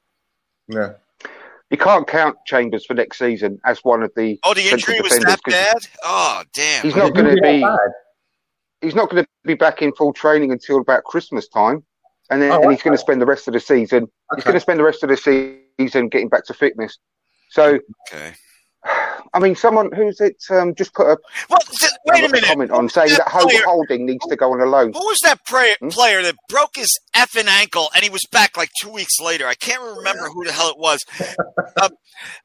Yeah. You can't count Chambers for next season as one of the. Oh, the injury was defenders that 'cause bad? Oh, damn. He's not going to be. He's not going to be back in full training until about Christmas time, and then Oh, and he's okay. going to spend the rest of the season. He's going to spend the rest of the season getting back to fitness. So, Okay. I mean, someone who's it um, just put a, Well, th- wait a minute. comment on saying that Ho- player- Holding needs to go on a loan. Who was that player, Hmm? player that broke his effing ankle and he was back like two weeks later? I can't remember who the hell it was. um,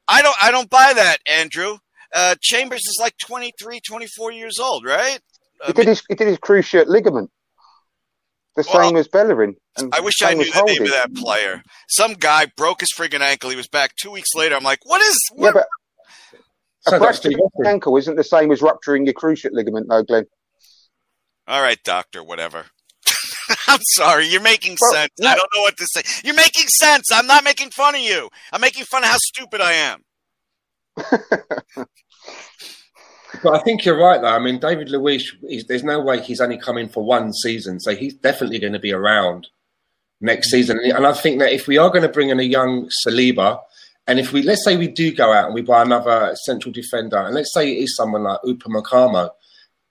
I don't. I don't buy that, Andrew. Uh, Chambers is like 23, 24 years old, right? I, He did his he did his cruciate ligament, the Well, same as Bellerin. I wish I knew the name Holding. of that player. Some guy broke his friggin' ankle. He was back two weeks later. I'm like, what is? Yeah, but a Sounds fractured Steve ankle isn't the same as rupturing your cruciate ligament, though, Glenn. All right, doctor, whatever. I'm sorry. You're making Well, sense. no. I don't know what to say. You're making sense. I'm not making fun of you. I'm making fun of how stupid I am. But I think you're right, though. I mean, David Luiz, there's no way he's only coming for one season, so he's definitely going to be around next mm. season. And I think that if we are going to bring in a young Saliba, and if we let's say we do go out and we buy another central defender, and let's say it is someone like Upamecano,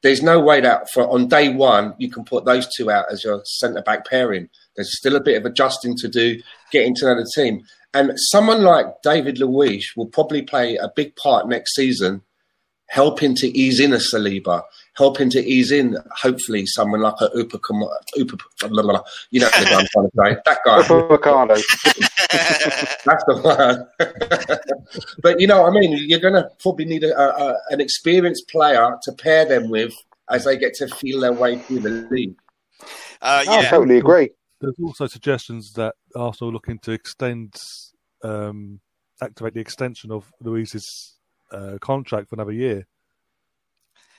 there's no way that for on day one you can put those two out as your centre back pairing. There's still a bit of adjusting to do, getting to know the team. And someone like David Luiz will probably play a big part next season helping to ease in a Saliba, helping to ease in, hopefully, someone like a Upa, Upa blah, blah, blah, you know what I'm trying to say, that guy. Upamecano. That's the one. but you know what I mean? You're going to probably need a, a, an experienced player to pair them with as they get to feel their way through the league. Uh, I totally agree. There's also suggestions that Arsenal looking to extend, um, activate the extension of Luiz's uh, contract for another year.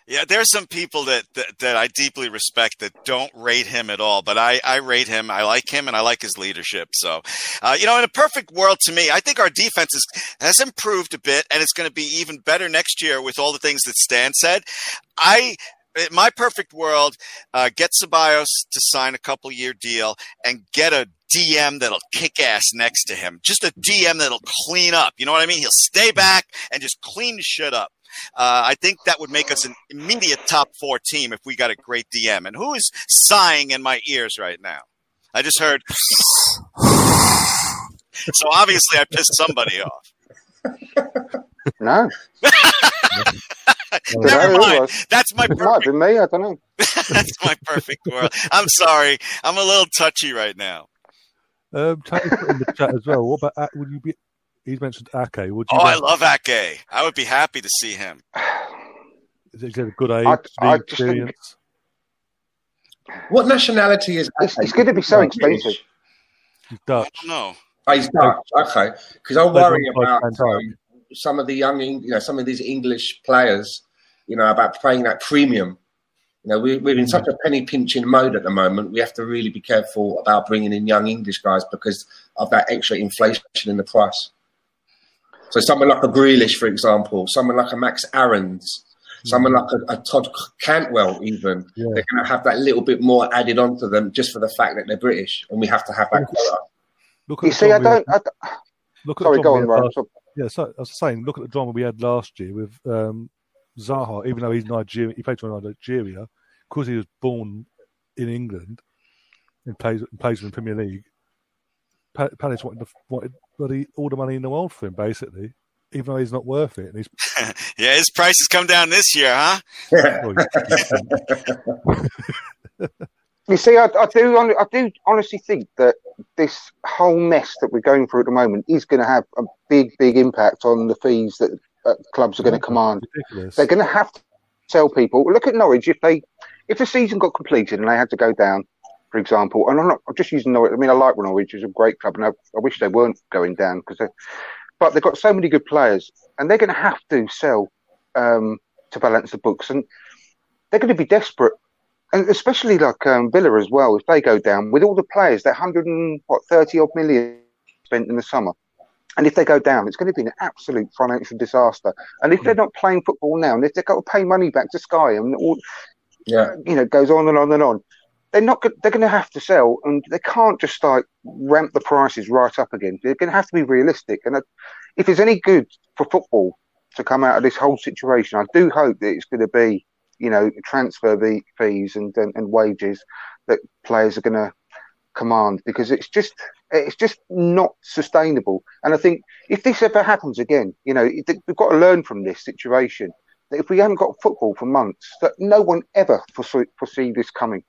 Yeah, there's some people that, that, that I deeply respect that don't rate him at all, but I, I rate him. I like him and I like his leadership. So, uh, you know, in a perfect world to me, I think our defense is, has improved a bit and it's going to be even better next year with all the things that Stan said. I, in my perfect world, uh, get Ceballos to sign a couple year deal and get a DM that'll kick ass next to him. Just a DM that'll clean up. You know what I mean? He'll stay back and just clean shit up. Uh, I think that would make us an immediate top four team if we got a great DM. And who is sighing in my ears right now? I just heard. so obviously, I pissed somebody off. No, Never mind. That's my it might perfect. be me. I don't know. That's my perfect world. I'm sorry. I'm a little touchy right now. Um, Tony put in the chat as well. What about would you be? He's mentioned Ake. Would you? Oh, I love Ake. I would be happy to see him. Is it a good age, I- I just think- What nationality is It's, it's going to be so expensive. He's I Dutch. don't know. Oh, he's Dutch. Okay, because I Played worry about um, some of the young, you know, some of these English players, you know, about paying that premium. You know, we, we're in such a penny pinching mode at the moment. We have to really be careful about bringing in young English guys because of that extra inflation in the price. So, someone like a Grealish, for example, someone like a Max Aarons, someone like a, a Todd Cantwell, even Yeah. they're going to have that little bit more added onto them just for the fact that they're British, and we have to have that quota. Look You see, I don't. had- I, don't- Look at sorry, the go drama on, we Ryan. last- Yeah, so I was saying, look at the drama we had last year with um, Zaha. Even though he's Nigerian, he played for Nigeria because he was born in England and plays plays in the Premier League. Palace wanted, to, wanted bloody all the money in the world for him, basically, even though he's not worth it. And he's Yeah, his price has come down this year, huh? You see, I, I do. I do honestly think that this whole mess that we're going through at the moment is going to have a big, big impact on the fees that uh, clubs are going to command. ridiculous. They're going to have to tell people. Look at Norwich. If they, if the season got completed and they had to go down, for example, and I'm not. I'm just using Norwich. I mean, I like Norwich. It's a great club, and I, I wish they weren't going down because, but they've got so many good players, and they're going to have to sell um, to balance the books, and they're going to be desperate. And especially like um, Villa as well, if they go down with all the players, that hundred and what thirty odd million spent in the summer, and if they go down, it's going to be an absolute financial disaster. And if they're not playing football now, and if they've got to pay money back to Sky, and all, Yeah. you know, goes on and on and on, they're not. They're going to have to sell, and they can't just like ramp the prices right up again. They're going to have to be realistic. And if there's any good for football to come out of this whole situation, I do hope that it's going to be, you know, transfer fees and and, and wages that players are going to command because it's just it's just not sustainable. And I think if this ever happens again, you know, we've got to learn from this situation that if we haven't got football for months, that no one ever foresee, foresee this coming.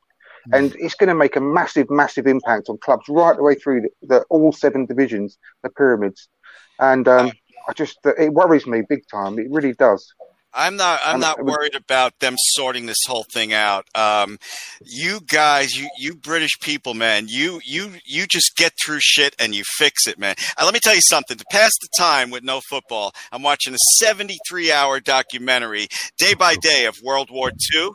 And it's going to make a massive, massive impact on clubs right the way through the, the all seven divisions, the pyramids. And um, I just, it worries me big time. It really does. I'm not. I'm not worried about them sorting this whole thing out. Um, you guys, you you British people, man, you you you just get through shit and you fix it, man. Uh, let me tell you something. To pass the time with no football, I'm watching a 73 hour documentary day by day of World War II,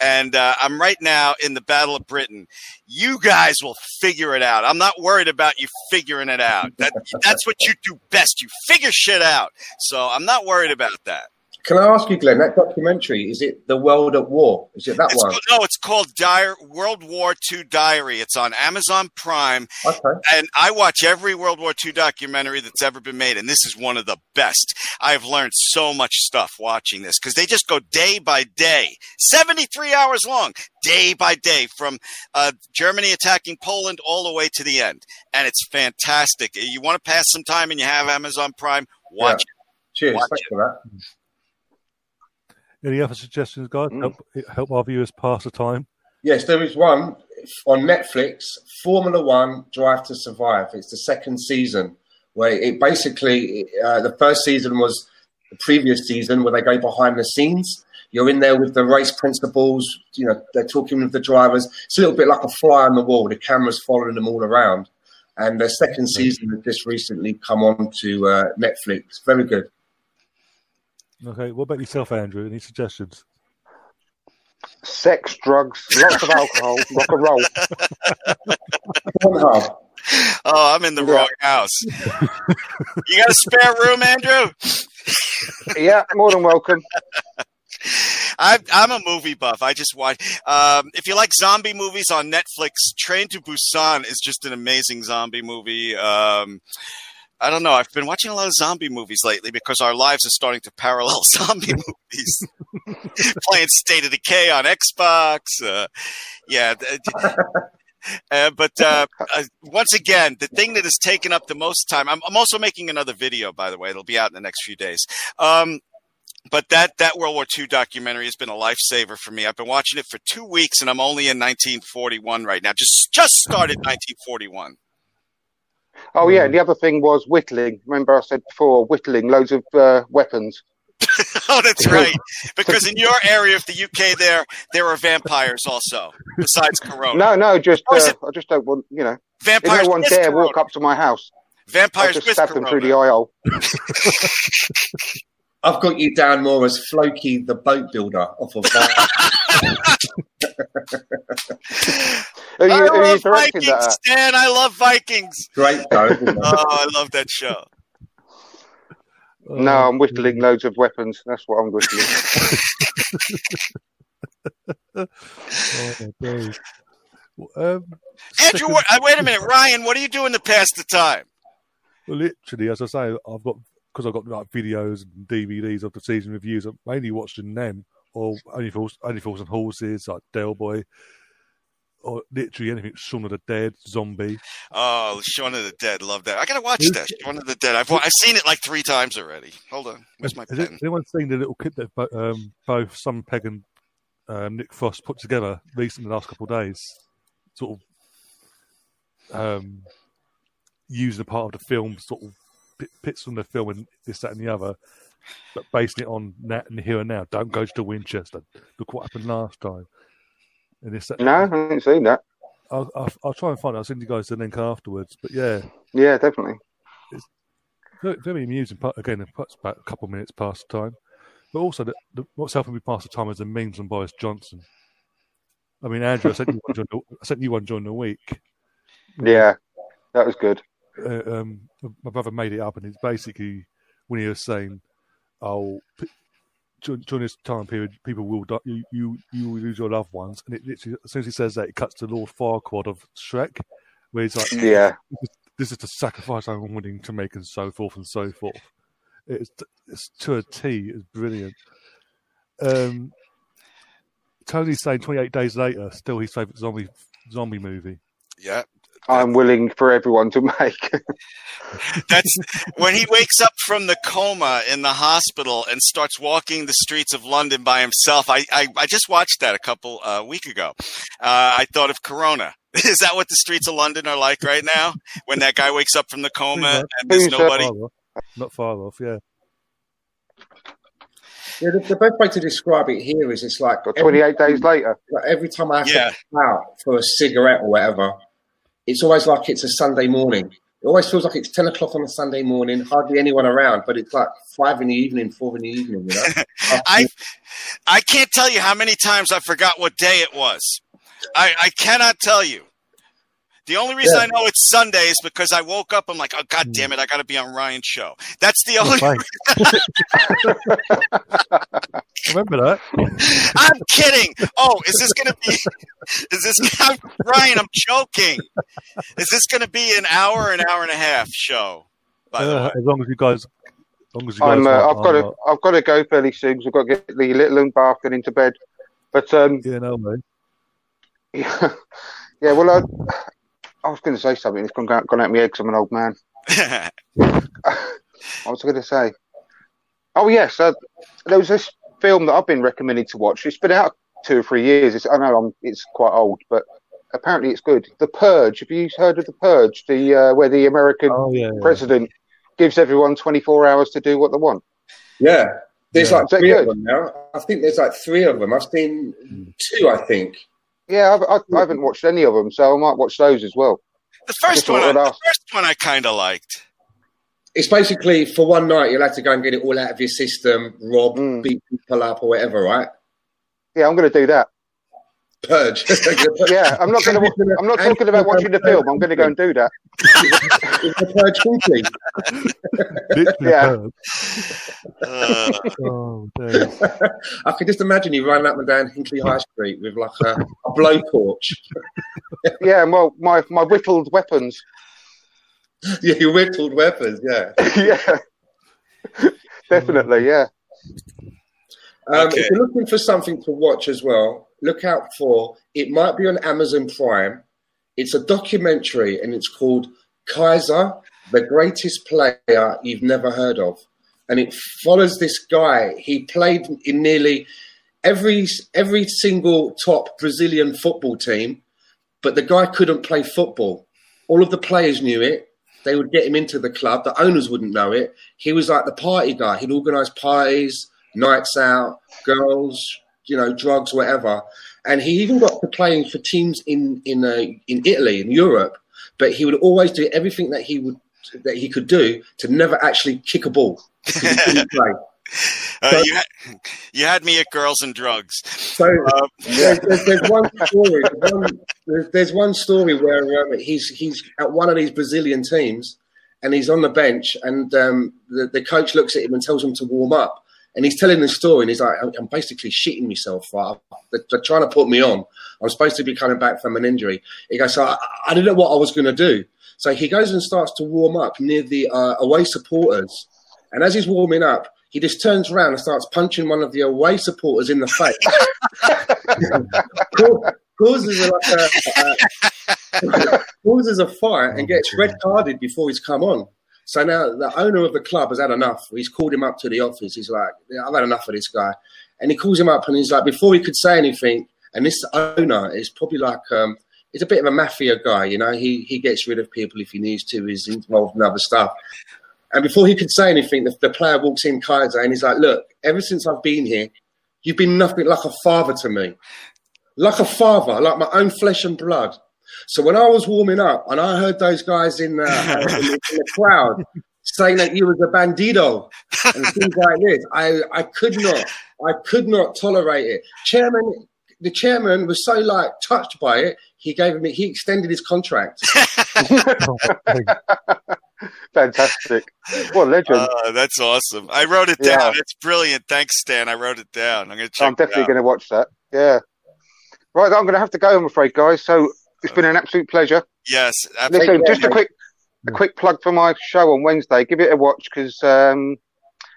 and uh, I'm right now in the Battle of Britain. You guys will figure it out. I'm not worried about you figuring it out. That that's what you do best. You figure shit out. So I'm not worried about that. Can I ask you, Glenn, that documentary, is it The World at War? Is it that It's one? called, no, it's called Dire, World War II Diary. It's on Amazon Prime, Okay. and I watch every World War II documentary that's ever been made, and this is one of the best. I've learned so much stuff watching this because they just go day by day, 73 hours long, day by day, from uh, Germany attacking Poland all the way to the end, and it's fantastic. You want to pass some time and you have Amazon Prime, watch it. Cheers. Watch Thanks for that. Any other suggestions, guys? Mm. Help, help our viewers pass the time. Yes, there is one. on Netflix, Formula One Drive to Survive. It's the second season where it basically uh, the first season was the previous season where they go behind the scenes. You're in there with the race principals. You know they're talking with the drivers. It's a little bit like a fly on the wall. The camera's following them all around. And the second season has just recently come on to uh, Netflix. Very good. Okay, what about yourself, Andrew? Any suggestions? Sex, drugs, lots of alcohol, rock and roll. Oh, I'm in the Yeah. wrong house. you got a spare room, Andrew? Yeah, more than welcome. I'm, I'm a movie buff. I just watch. Um, if you like zombie movies on Netflix, Train to Busan is just an amazing zombie movie. Um, I don't know. I've been watching a lot of zombie movies lately because our lives are starting to parallel zombie movies. Playing State of Decay on Xbox. Uh, yeah. Uh, but uh, uh, once again, the thing that has taken up the most time. I'm, I'm also making another video, by the way. It'll be out in the next few days. Um, but that that World War II documentary has been a lifesaver for me. I've been watching it for two weeks, and I'm only in 1941 right now. Just just started 1941. Oh yeah, and the other thing was whittling. Remember I said before, whittling loads of uh, weapons. oh, that's right. Because in your area of the UK, there there are vampires also, besides Corona. No, no, just Oh, uh, it- I just don't want you know. If vampires no one dare Corona. walk up to my house, I'll Vampires just with stab them through the Corona. eye hole. I've got you down more as Floki, the boat builder, off of that. Who you, I who you love directing Vikings, that at? Stan. I love Vikings. Great though. Oh, I love that show. No, I'm whittling loads of weapons. That's what I'm whittling. Oh, my Um, Andrew, second- what, uh, wait a minute, Ryan. What are you doing to pass the time? Well, literally, as I say, I've got because I've got like videos and DVDs of the season reviews. I'm mainly watching them, or only fools, only fools and horses, like Del Boy, or literally anything Shaun of the Dead, Zombie. Oh, Shaun of the Dead. Love that. I gotta watch that. Shaun of the Dead. I've I've seen it like three times already. Hold on. Where's my Has it- anyone seen the little kit that um, both Simon Pegg and um, Nick Frost put together recently the last couple of days? Sort of um, using a part of the film, sort of bit- bits from the film and this, that, and the other, but basing it on that and here and now. Don't go to Winchester. Look what happened last time. And that, No, I haven't seen that. I'll, I'll, I'll try and find it. I'll send you guys the link afterwards. But yeah, Yeah, definitely. very, very amusing. Again, it's about a couple of minutes past the time, but also the, the, what's helping me pass the time is the memes on Boris Johnson. I mean, Andrew, I sent you one during the, I sent you one during the week. Yeah, that was good. Uh, um, my brother made it up, and it's basically when he was saying, "Oh, p- during, during this time period, people will die. You, you you will lose your loved ones." And it literally, as soon as he says that, it cuts to Lord Farquaad of Shrek, where he's like, Yeah, this is the sacrifice I'm willing to make, and so forth and so forth. It's, it's to a T. It's brilliant. Um, Tony's saying 28 days later, still his favourite zombie zombie movie. Yeah. I'm willing for everyone to make. That's when he wakes up from the coma in the hospital and starts walking the streets of London by himself. I I, I just watched that a couple uh, week ago. Uh, I thought of Corona. Is that what the streets of London are like right now? When that guy wakes up from the coma and there's nobody. Not far off, yeah. Yeah, the, the best way to describe it here is it's like Got every, 28 days later. like every time I have Yeah. to go out for a cigarette or whatever, it's always like it's a Sunday morning. It always feels like it's 10 o'clock on a Sunday morning, hardly anyone around, but it's like five in the evening, four in the evening, you know? I I can't tell you how many times I forgot what day it was. I, I cannot tell you. The only reason Yeah. I know it's Sunday is because I woke up. I'm like, oh god damn it, I got to be on Ryan's show. That's the only. Fine. Remember that? I'm kidding. Oh, is this gonna be? Is this I'm, Ryan? I'm joking. Is this gonna be an hour, an hour and a half show? By the Uh, way, as long as you guys, as long as you guys, I'm. Uh, are- I've got are- to. I've got to go fairly soon because I've got to get the little one bathed and into bed. But um, Yeah, no, mate. yeah. Well, I, I was going to say something. It's gone out, gone out my head 'cause I'm an old man. What was I going to say? Oh yes, uh, there was this film that I've been recommended to watch. It's been out two or three years. It's, I know I'm, it's quite old, but Apparently, it's good. The Purge. Have you heard of the Purge? The uh, where the American Oh yeah. yeah. president gives everyone 24 hours to do what they want. Yeah. There's Yeah. like three of them now. I think there's like three of them. I've seen two, I think. Yeah, I've, I, I haven't watched any of them, so I might watch those as well. The first Just one, I, the first one I kind of liked. It's basically for one night you'll have to go and get it all out of your system, rob, Mm. beat people up or whatever, right? Yeah, I'm going to do that. Purge. Yeah, I'm not going to. I'm not talking about watching the film. I'm going to go and do that. Is the purge weekly? Yeah. Uh, Oh. I can just imagine you running up and down Hinckley High Street with like a, a blowtorch. Yeah, well, my my whittled weapons. yeah, your whittled weapons, yeah. yeah, definitely. Yeah. Um, Okay. If you're looking for something to watch as well, look out for it. Might be on Amazon Prime. It's a documentary and it's called Kaiser, the greatest player you've never heard of, and it follows this guy. He played in nearly every every single top Brazilian football team, but the guy couldn't play football. All of the players knew it. They would get him into the club. The owners wouldn't know it. He was like the party guy. He'd organise parties, nights out, girls, you know, drugs, whatever. And he even got to playing for teams in in uh, in Italy, in Europe. But he would always do everything that he would that he could do to never actually kick a ball. because he play. uh, you, had, you had me at girls and drugs. So Uh, there's, there's, there's one story. There's one, there's, there's one story where um, he's he's at one of these Brazilian teams, and he's on the bench, and um, the, the coach looks at him and tells him to warm up, and he's telling the story, and he's like, "I'm, I'm basically shitting myself. Right? They're, they're trying to put me on. I'm supposed to be coming back from an injury." He goes, "So I, I didn't know what I was going to do." So he goes and starts to warm up near the uh, away supporters, and as he's warming up, he just turns around and starts punching one of the away supporters in the face. Ca- causes a, like a, uh, causes a fight and gets red carded before he's come on. So now the owner of the club has had enough. He's called him up to the office. He's like, "Yeah, I've had enough of this guy. And he calls him up and he's like, before he could say anything, and this owner is probably like, um, he's a bit of a mafia guy, you know, he, he gets rid of people if he needs to, he's involved in other stuff. And before he could say anything, the, the player walks in, Kaiser, and he's like, look, ever since I've been here, you've been nothing like a father to me. Like a father, like my own flesh and blood. So when I was warming up and I heard those guys in, uh, in, the, in the crowd saying that you was a bandido and things like this, I, I could not, I could not tolerate it. Chairman, the chairman was so like touched by it, he gave me, he extended his contract. Fantastic. What a legend. uh, that's awesome. I wrote it Yeah. down. It's brilliant. Thanks, Stan. I wrote it down. I'm going to check I'm definitely going to watch that. Yeah. Right, I'm going to have to go. I'm afraid, guys. So it's been an absolute pleasure. Yes. ab- Listen, just a quick, a quick plug for my show on Wednesday. Give it a watch because um,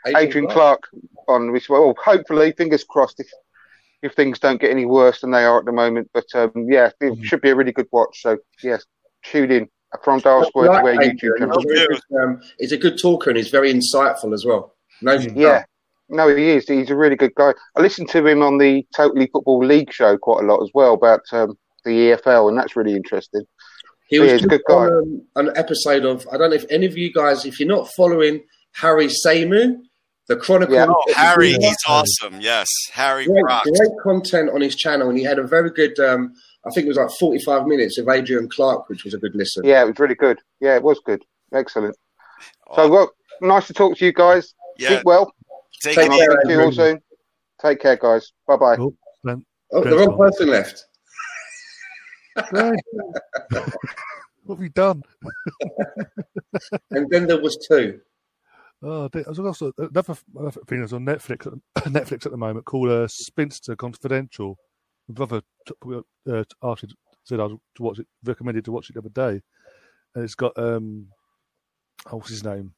Adrian Clarke on which well, hopefully, fingers crossed, if if things don't get any worse than they are at the moment. But um, yeah, it Mhm. should be a really good watch. So yes, tune in from Dial Square to where YouTube Adrian. channel. He's, um, he's a good talker and he's very insightful as well. Knows Yeah. No, he is. He's a really good guy. I listened to him on the Totally Football League show quite a lot as well about um, the EFL, and that's really interesting. He Yeah, was he's a good guy. on um, an episode of I don't know if any of you guys, if you're not following Harry Seymour, the Chronicle. Yeah. Oh, Harry. Great, He's awesome. Yes. Harry great, rocks. content on his channel, and he had a very good. Um, I think it was like 45 minutes of Adrian Clarke, which was a good listen. Yeah, it was really good. Yeah, it was good. Excellent. So, Oh, well, nice to talk to you guys. yeah. Keep well. Take Take And it I'll care, easy. speak to you all soon. Take care, guys. Bye bye. Oh, Oh, the wrong person left. What have you done? And then there was two. Oh, I was also another, another thing that's on Netflix Netflix at the moment called uh, Spinster Confidential. My brother t- uh, asked said I was to watch it, recommended to watch it the other day, and it's got um, oh, what's his name?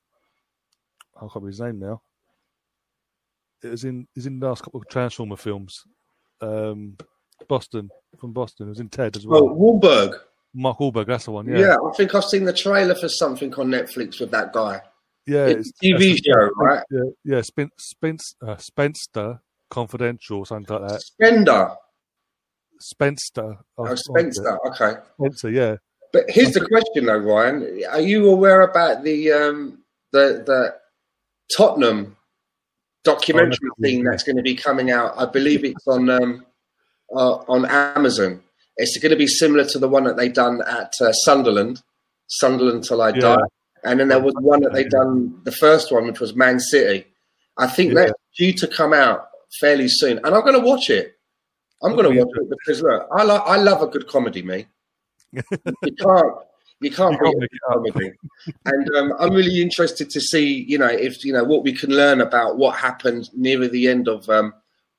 I can't remember his name now. It was in, is in the last couple of Transformer films. Um, Boston from Boston. It was in Ted as well. Oh, Wahlberg. Mark Wahlberg, that's the one. Yeah. Yeah, I think I've seen the trailer for something on Netflix with that guy. yeah, It's a TV the- show, right? Yeah, yeah, Spin, Spin, uh, Spenster Confidential, something like that. Spender. Spencer. Oh, Spencer. Okay. Spencer, yeah. But here's the question, though, Ryan: Are you aware about the um, the the Tottenham documentary Oh, thing yeah. that's going to be coming out? I believe it's on um, uh, on Amazon. It's going to be similar to the one that they done at uh, Sunderland, Sunderland till I Yeah. die, and then there was one that they done the first one, which was Man City. I think Yeah. that's due to come out fairly soon, and I'm going to watch it. I'm going to watch it because look, I like I love a good comedy, me. you can't you can't You beat a comedy, and um, I'm really interested to see you know if you know what we can learn about what happened nearer the end of um,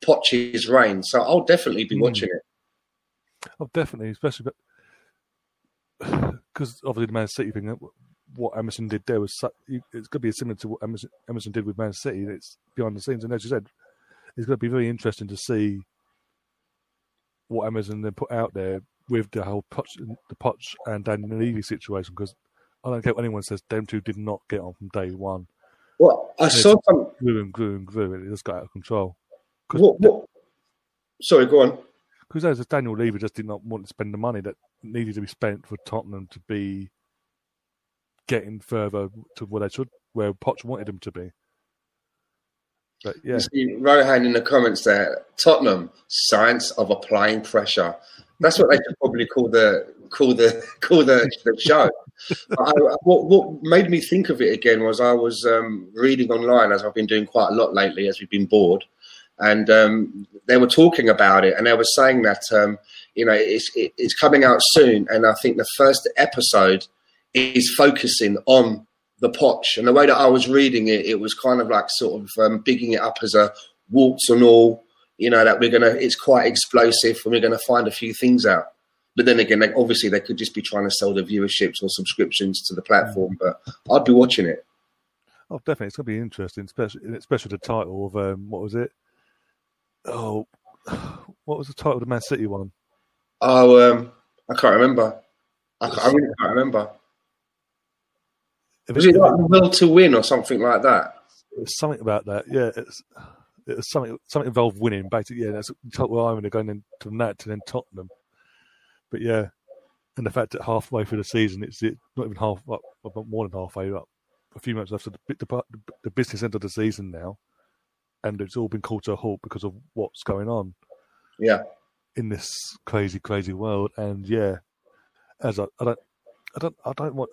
Poch's reign. So I'll definitely be Hmm. watching it. Oh, definitely, especially because obviously the Man City thing. What Amazon did there was it's going to be similar to what Amazon, Amazon did with Man City. It's behind the scenes, and as you said, it's going to be very interesting to see what Amazon then put out there with the whole Poch, the Poch and Daniel Levy situation. Because I don't care what anyone says, them two did not get on from day one. Well, I saw some. Grew and grew and grew, and it just got out of control. What, what, sorry, go on. Because as Daniel Levy just did not want to spend the money that needed to be spent for Tottenham to be getting further to where they should, where Poch wanted them to be. But yeah, You see Rohan in the comments there. Tottenham, science of applying pressure. That's what they should probably call the call the call the, the show. I, what what made me think of it again was I was um, reading online as I've been doing quite a lot lately as we've been bored, and um, they were talking about it and they were saying that um, you know it's it, it's coming out soon, and I think the first episode is focusing on the Poch. And the way that I was reading it, it was kind of like sort of um, bigging it up as a waltz and all, you know, that we're to, it's quite explosive and we're to find a few things out. But then again, like, obviously they could just be trying to sell the viewerships or subscriptions to the platform, but I'd be watching it. oh, definitely, it's going to be interesting, especially especially the title of um, what was it? Oh, what was the title of the Man City one? Oh, um, I can't remember. I, can't, I really can't remember. Was it- like Will to Win or something like that? something about that. Yeah, it's it was something something involved winning. Basically, yeah, that's total irony going into that to then Tottenham. But yeah, and the fact that halfway through the season, it's it, not even half up, more than halfway up, a few months after the, the the business end of the season now, and it's all been called to a halt because of what's going on Yeah. in this crazy, crazy world. And yeah, as I, I don't, I don't, I don't want,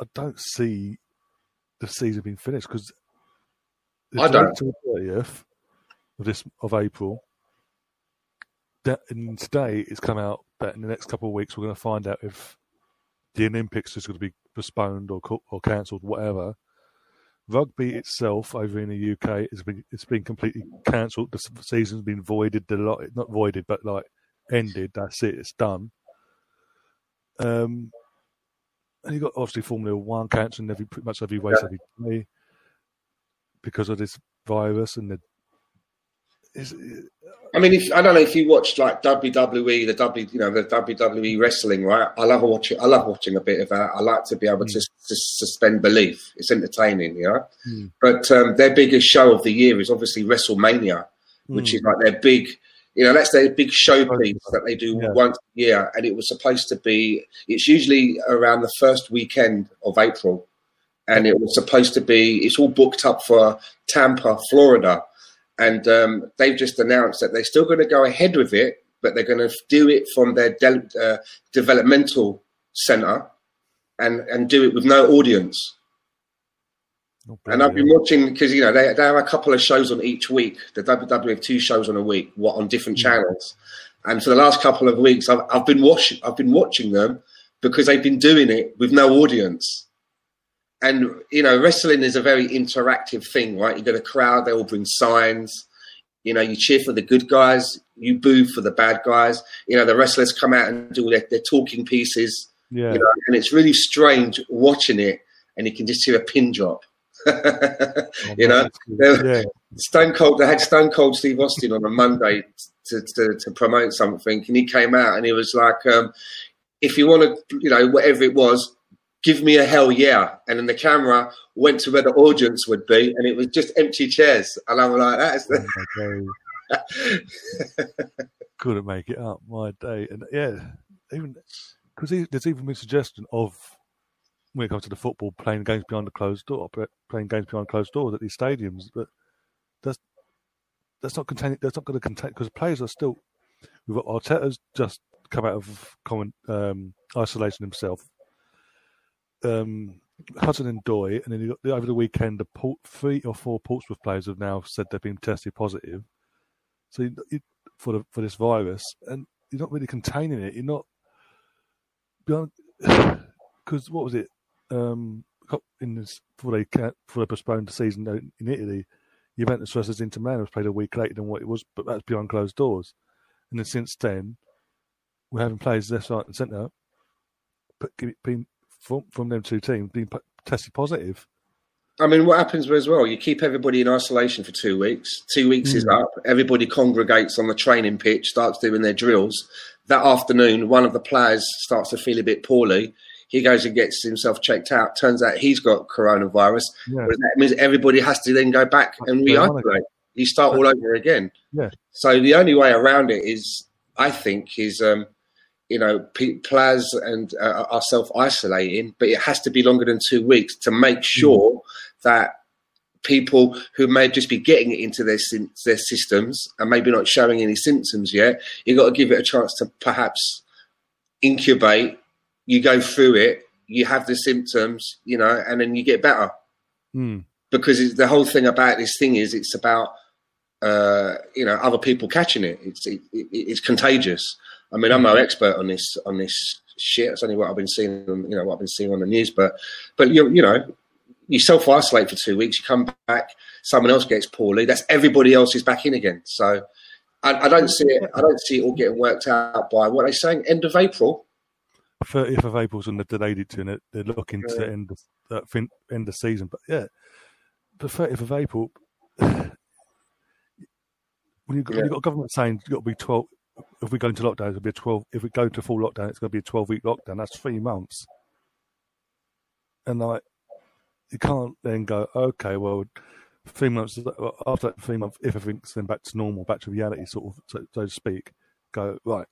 I don't see the season being finished because I don't. Thirtieth of this of April. That and today it's come out that in the next couple of weeks we're going to find out if the Olympics is going to be postponed or or cancelled, whatever. Rugby itself over in the UK has been it's been completely cancelled. The season's been voided. Not voided, but like ended. That's it. It's done. Um, and you got obviously Formula One cancelling every pretty much every race every day because of this virus and the. It's, I mean, if I don't know if you watched like WWE, the W, you know, the WWE wrestling, right? I love watching. I love watching a bit of that. I like to be able to, to suspend belief. It's entertaining, you know. Mm. But um, their biggest show of the year is obviously WrestleMania, which is like their big, you know, that's their big showpiece that they do Yeah. once a year, and it was supposed to be. It's usually around the first weekend of April, and it was supposed to be. It's all booked up for Tampa, Florida and um, they've just announced that they're still going to go ahead with it, but they're going to do it from their de- uh, developmental center and and do it with no audience. oh, And I've been watching because you know they, they have a couple of shows on each week. The WWE have two shows on a week, what on different channels. And for the last couple of weeks, I've, I've been watching. I've been watching them because they've been doing it with no audience. And you know, wrestling is a very interactive thing, right? You got a crowd; they all bring signs. You know, you cheer for the good guys, you boo for the bad guys. You know, the wrestlers come out and do their, their talking pieces yeah. you know, and it's really strange watching it, and you can just hear a pin drop. you know, yeah, Stone Cold. They had Stone Cold Steve Austin on a Monday to, to, to promote something, and he came out and he was like, um, "If you want to, you know, whatever it was, give me a hell yeah." And then the camera went to where the audience would be, and it was just empty chairs, and I'm like, "That's." Oh my couldn't make it up. My day, and yeah, even because there's even been suggestion of when it comes to the football playing games behind the closed door, playing games behind closed doors at these stadiums, but that's that's not containing. That's not going to contain because players are still. We've got Arteta's just come out of common, um, isolation himself. Um, Hudson-Odoi, and then over the weekend, the port, three or four Portsmouth players have now said they've been tested positive. So you, you, for the, for this virus, and you're not really containing it. You're not because what was it? Um, in this before they before they postponed the season in Italy, Juventus versus Inter Milan was played a week later than what it was, but that's behind closed doors. And then since then, we're having players left, right, and centre, but being from, from them two teams being tested positive. I mean, what happens as well? You keep everybody in isolation for two weeks. Two weeks mm. is up. Everybody congregates on the training pitch, starts doing their drills. That afternoon, one of the players starts to feel a bit poorly. He goes and gets himself checked out. Turns out he's got coronavirus. Yeah. That means everybody has to then go back and re-isolate. You start all over again. Yeah. So the only way around it is, I think, is um, you know, players and uh, are self isolating, but it has to be longer than two weeks to make sure mm. that people who may just be getting it into their their systems and maybe not showing any symptoms yet, you've got to give it a chance to perhaps incubate. You go through it, you have the symptoms, you know, and then you get better. Mm. Because the whole thing about this thing is it's about uh, you know other people catching it. It's it, it, it's contagious. I mean, I'm no expert on this on this shit. It's only what I've been seeing, you know, what I've been seeing on the news. But, but you you know, you self isolate for two weeks. You come back, someone else gets poorly. That's everybody else is back in again. So, I, I don't see it. I don't see it all getting worked out by what they're saying. End of April. 30th of April's when they delayed it to, and they're looking yeah. to end the uh, end the season. But yeah, the 30th of April. When you've got, yeah. you've got government saying you've got to be 12, if we go into lockdown, it'll be a twelve. If we go into full lockdown, it's going to be a twelve week lockdown. That's three months, and like you can't then go, okay, well, three months after that three months, if everything's then back to normal, back to reality, sort of, so, so to speak, go right.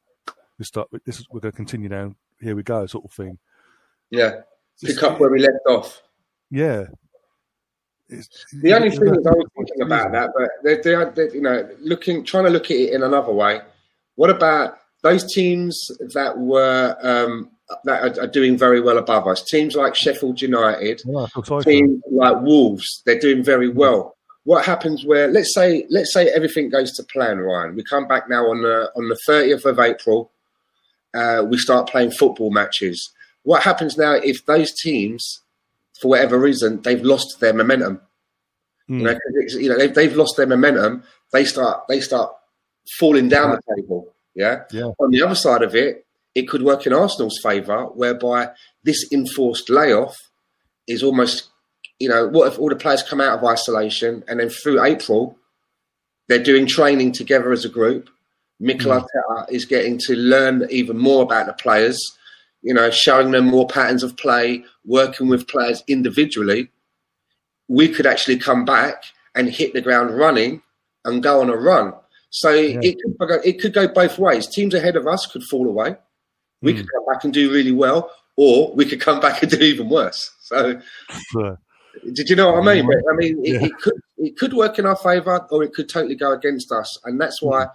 We start. This is we're going to continue now. Here we go, sort of thing. Yeah, pick up where we left off. Yeah, it's, the only thing is, I was thinking about that, but they, they, they, you know, looking, trying to look at it in another way. What about those teams that were um, that are, are, doing very well above us? Teams like Sheffield United, yeah, teams like Wolves, they're doing very well. What happens where let's say let's say everything goes to plan, Ryan? We come back now on the on the thirtieth of April. Uh, we start playing football matches. What happens now if those teams, for whatever reason, they've lost their momentum? Mm. You know, you know they've, they've lost their momentum. They start they start falling down the table. Yeah? yeah. On the other side of it, it could work in Arsenal's favour, whereby this enforced layoff is almost, you know, what if all the players come out of isolation and then through April, they're doing training together as a group. Mikel mm. Arteta is getting to learn even more about the players, you know, showing them more patterns of play, working with players individually. We could actually come back and hit the ground running and go on a run. So yeah. it could go, it could go both ways. Teams ahead of us could fall away. We mm. could come back and do really well, or we could come back and do even worse. So, sure. did you know what I mean? But, I mean, it, yeah. it, could it could work in our favour, or it could totally go against us, and that's why, mm.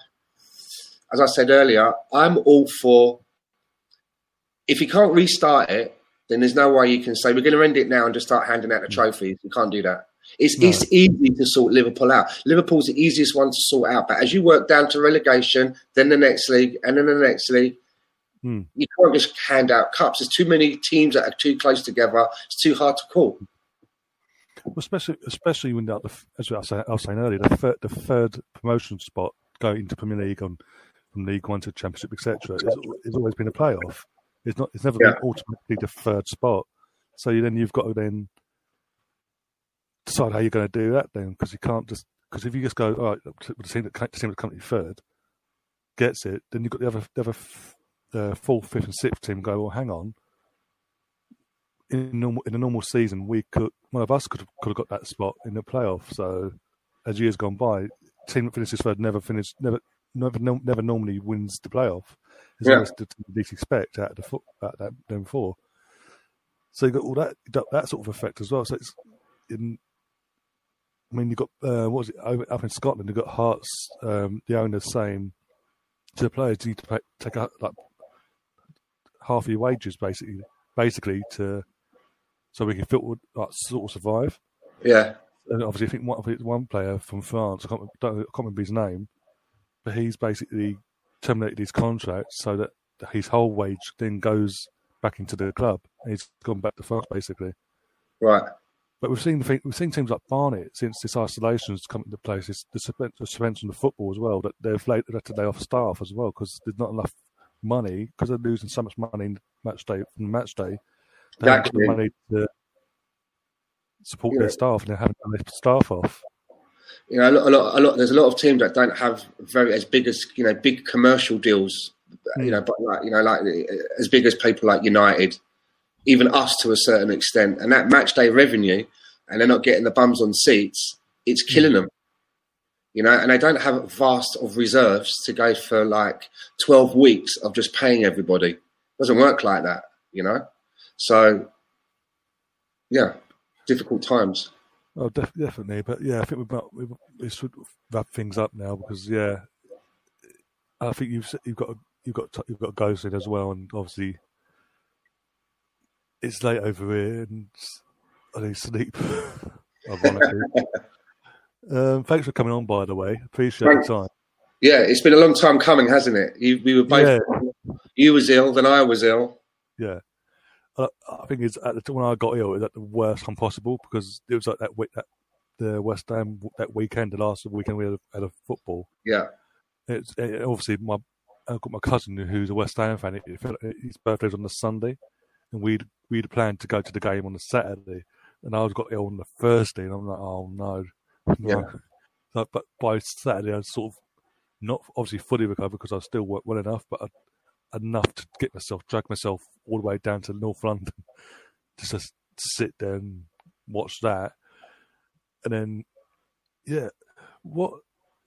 as I said earlier, I'm all for. If you can't restart it, then there's no way you can say we're going to end it now and just start handing out the mm. trophies. You can't do that. It's, no. it's easy to sort Liverpool out. Liverpool's the easiest one to sort out. But as you work down to relegation, then the next league, and then the next league, hmm. you can't just hand out cups. There's too many teams that are too close together. It's too hard to call. Well, especially, especially when, the, as I was saying, I was saying earlier, the third, the third promotion spot going into Premier League on from League One to Championship, etc., it's, it's always been a playoff. It's not. It's never yeah. been automatically the third spot. So then you've got to then decide how you're going to do that then, because you can't just because if you just go all right, the team that the team that company third gets it, then you've got the other the other the fourth, fifth, and sixth team go. Well, hang on. In normal in a normal season, we could one of us could have, could have got that spot in the playoff. So as years gone by, team that finishes third never finished never never no, never normally wins the playoff. It's Yeah. the least expect out of the foot out of that them four. So you got all that that sort of effect as well. So it's in. I mean, you've got uh, what was it over, up in Scotland? You've got Hearts, um, the owners saying to the players, "You need to pay, take out like half of your wages, basically, basically to so we can fit, like sort of survive." Yeah, and obviously, I think one, one player from France, I can't, don't, I can't remember his name, but he's basically terminated his contract so that his whole wage then goes back into the club. He's gone back to France, basically. right. But we've seen the thing, we've seen teams like Barnet since this isolation has come into place. It's the suspension of football as well that they've laid, had to lay off staff as well because there's not enough money because they're losing so much money in match day from match day. They haven't the money to support Yeah. their staff and they haven't got their staff off. You know, a lot, a lot, a lot. There's a lot of teams that don't have very as big as you know big commercial deals. You hmm. know, but like you know, like as big as people like United, even us to a certain extent, and that match day revenue, and they're not getting the bums on seats. It's mm. killing them. You know, and they don't have vast of reserves to go for like 12 weeks of just paying everybody. doesn't work like that, you know. So, yeah, difficult times. Oh, def- definitely. But yeah, I think we've got, we should wrap things up now because yeah, I think you've you've got you've got you've got soon as well, and obviously it's late over here, and I need sleep. Ironically. um, thanks for coming on, by the way. Appreciate Thanks. the time. Yeah, it's been a long time coming, hasn't it? You, we were both. You was ill, then I was ill. Yeah. I, I think it's at the time when I got ill, it was at the worst time possible because it was like that week that the West Ham that weekend, the last weekend we had a, had a football. Yeah, It's it, obviously my I've got my cousin who's a West Ham fan. It, it, his birthday's on the Sunday, and we'd we'd planned to go to the game on the Saturday, and I was got ill on the Thursday, and I'm like, oh no, no. So, but by Saturday, I sort of not obviously fully recovered because I still worked well enough, but I, enough to get myself drag myself all the way down to North London just to sit there and watch that, and then yeah, what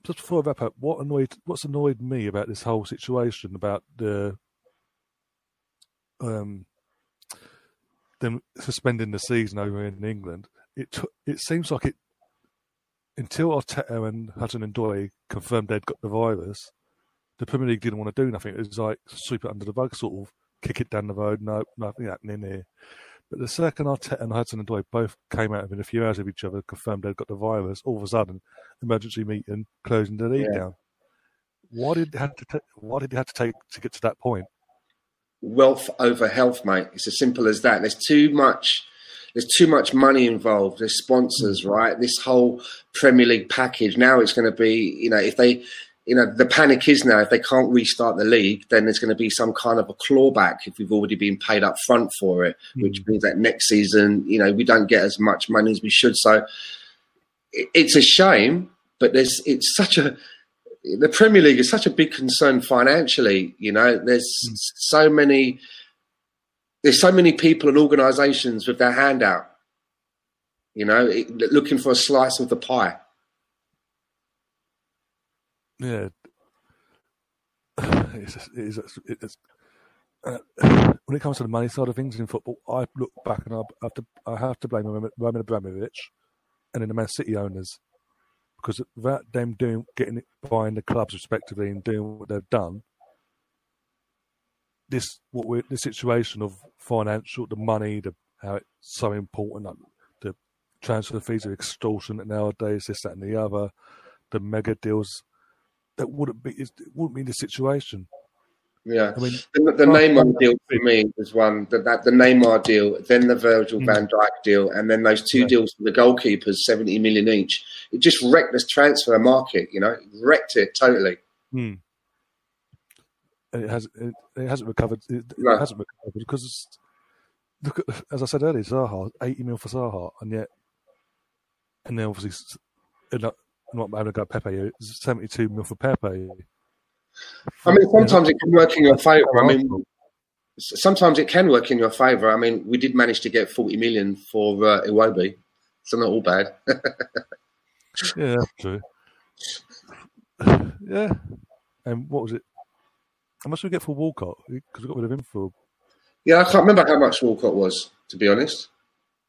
just before I wrap up, what annoyed what's annoyed me about this whole situation about the um them suspending the season over in England, it took, it seems like it until Arteta and Hudson-Odoi confirmed they'd got the virus, the Premier League didn't want to do nothing. It was like sweep it under the rug, sort of kick it down the road. No, nothing happening here. But the second Arteta and Hudson-Odoi both came out within a few hours of each other, confirmed they'd got the virus, all of a sudden, emergency meeting, closing the league Yeah. down. Why did have to? ta- why did it have to take to get to that point? Wealth over health, mate. It's as simple as that. There's too much. There's too much money involved. There's sponsors, mm. right? This whole Premier League package. Now it's going to be, you know, if they, you know, the panic is now if they can't restart the league, then there's going to be some kind of a clawback if we've already been paid up front for it, which mm. means that next season, you know, we don't get as much money as we should. So it's a shame, but there's it's such a the Premier League is such a big concern financially. You know, there's so many there's so many people and organisations with their hand out. You know, looking for a slice of the pie. Yeah. It's, it's, it's, uh, when it comes to the money side of things in football, I look back and I have to, I have to blame Roman Roman Abramovich and then the Man City owners because without them doing getting it buying the clubs respectively and doing what they've done, this what we're the situation of financial, the money, the how it's so important, like the transfer fees are extortionate nowadays, this, that, and the other, the mega deals that wouldn't be it wouldn't be the situation. Yeah, I mean, the, the Neymar deal for me was one that, that the Neymar deal, then the Virgil van Dijk deal, and then those two Yeah. deals for the goalkeepers, seventy million each. It just wrecked this transfer market. You know, it wrecked it totally. hmm. And it has it, it hasn't recovered. It, it hasn't recovered because look at as I said earlier, Zaha eighty mil for Zaha, and yet and then obviously and not not having to go Pepe, seventy two mil for Pepe. I mean, sometimes it can work in your favour. I mean, sometimes it can work in your favour. I mean, we did manage to get 40 million for uh, Iwobi, so not all bad. Yeah, that's true. yeah, And what was it? How much did we get for Walcott? Because we got rid of him for. Yeah, I can't remember how much Walcott was, to be honest.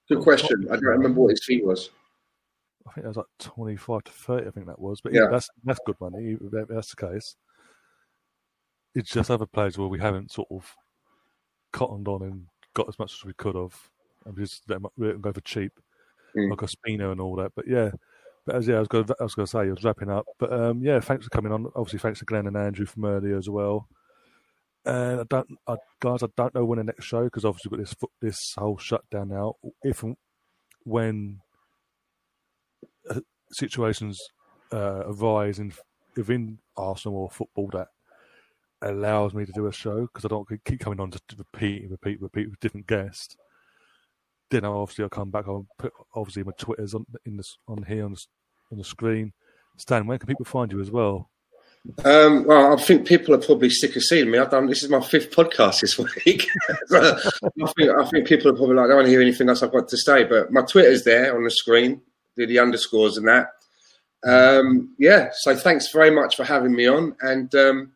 Good question. I don't remember what his fee was. I think that was like twenty-five to thirty. I think that was, but yeah, Yeah. that's that's good money. That's the case. It's just other players where we haven't sort of cottoned on and got as much as we could have, and we just let them, go for cheap, Mm. like Ospina and all that. But yeah, but as yeah, I was going, I was going to say, I was wrapping up. But um, yeah, thanks for coming on. Obviously, thanks to Glenn and Andrew from earlier as well. And I don't, I, guys, I don't know when the next show because obviously we've got this this whole shutdown now. If and when uh, situations uh, arise in within Arsenal or football that allows me to do a show because I don't keep coming on just to repeat and repeat, and repeat with different guests. Then obviously I'll come back. I'll put obviously my Twitter's on in this on here on the, on the screen. Stan, where can people find you as well? Um, well, I think people are probably sick of seeing me. I've done this is my fifth podcast this week. I think I think people are probably like, I don't want to hear anything else I've got to say. But my Twitter's there on the screen, the underscores and that. Um, yeah, so thanks very much for having me on, and um,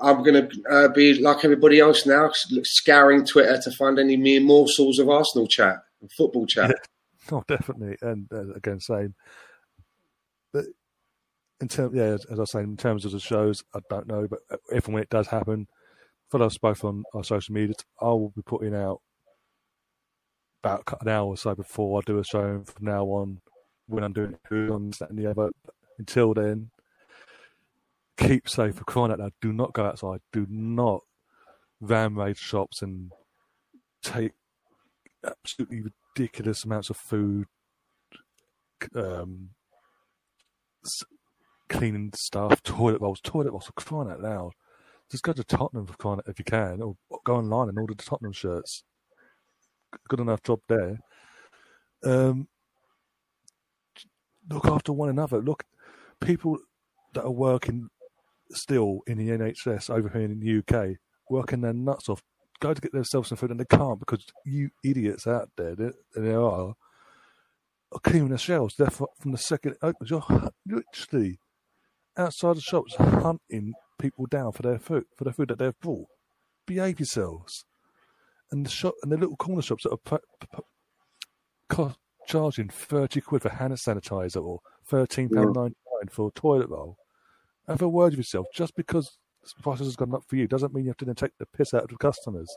I'm going to uh, be like everybody else now, scouring Twitter to find any mere morsels of Arsenal chat, and football chat. Oh, definitely. And uh, again, same. But in terms, yeah, as, as I saying, in terms of the shows, I don't know. But if and when it does happen, follow us both on our social media. I will be putting out about an hour or so before I do a show. From now on, when I'm doing it on that, and the other. Until then, keep safe. For crying out loud, do not go outside. Do not van raid shops and take absolutely ridiculous amounts of food, um, cleaning stuff, toilet rolls, toilet rolls. For crying out loud, just go to Tottenham for crying out if you can, or go online and order the Tottenham shirts. Good enough job there. Um, look after one another. Look, people that are working still in the NHS over here in the UK, working their nuts off, go to get themselves some food and they can't because you idiots out there, there, there are, are cleaning the shelves. They're from the second it opens. You're literally outside the shops hunting people down for their food, for the food that they've brought. Behave yourselves. And the shop and the little corner shops that are pu- pu- co- charging thirty quid for hand sanitizer or thirteen pound ninety nine for a toilet roll. Have a word with yourself. Just because the prices has gone up for you doesn't mean you have to then take the piss out of customers.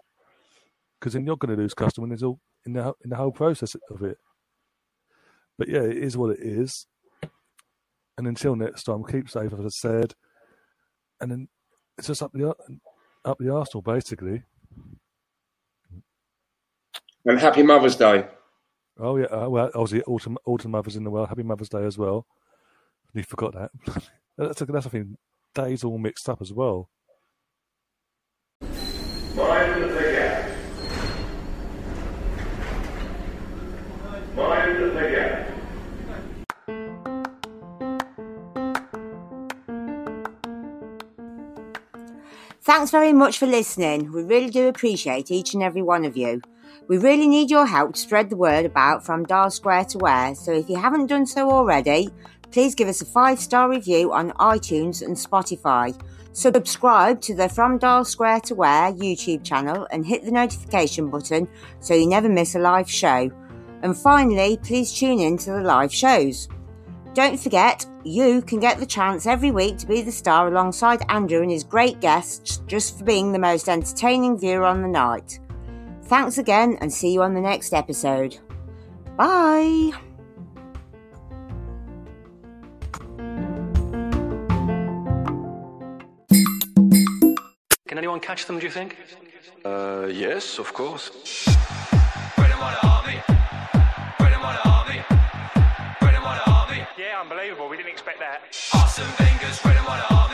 Because then you're going to lose customers in, in the in the whole process of it. But yeah, it is what it is. And until next time, keep safe, as I said. And then it's just up the up the Arsenal basically. And happy Mother's Day. Oh yeah, uh, well obviously autumn autumn mothers in the world. Happy Mother's Day as well. You forgot that. that's a, that's a thing. Days all mixed up as well. Mind the gap. Mind the gap. Thanks very much for listening. We really do appreciate each and every one of you. We really need your help to spread the word about From Dial Square to Where, so if you haven't done so already, please give us a five star review on iTunes and Spotify. Subscribe to the From Dial Square to Where YouTube channel and hit the notification button so you never miss a live show. And finally, please tune in to the live shows. Don't forget, you can get the chance every week to be the star alongside Andrew and his great guests just for being the most entertaining viewer on the night. Thanks again and see you on the next episode. Bye! Can anyone catch them, do you think? Uh, yes, of course. Yeah, unbelievable. We didn't expect that. Arsene Wenger's Army.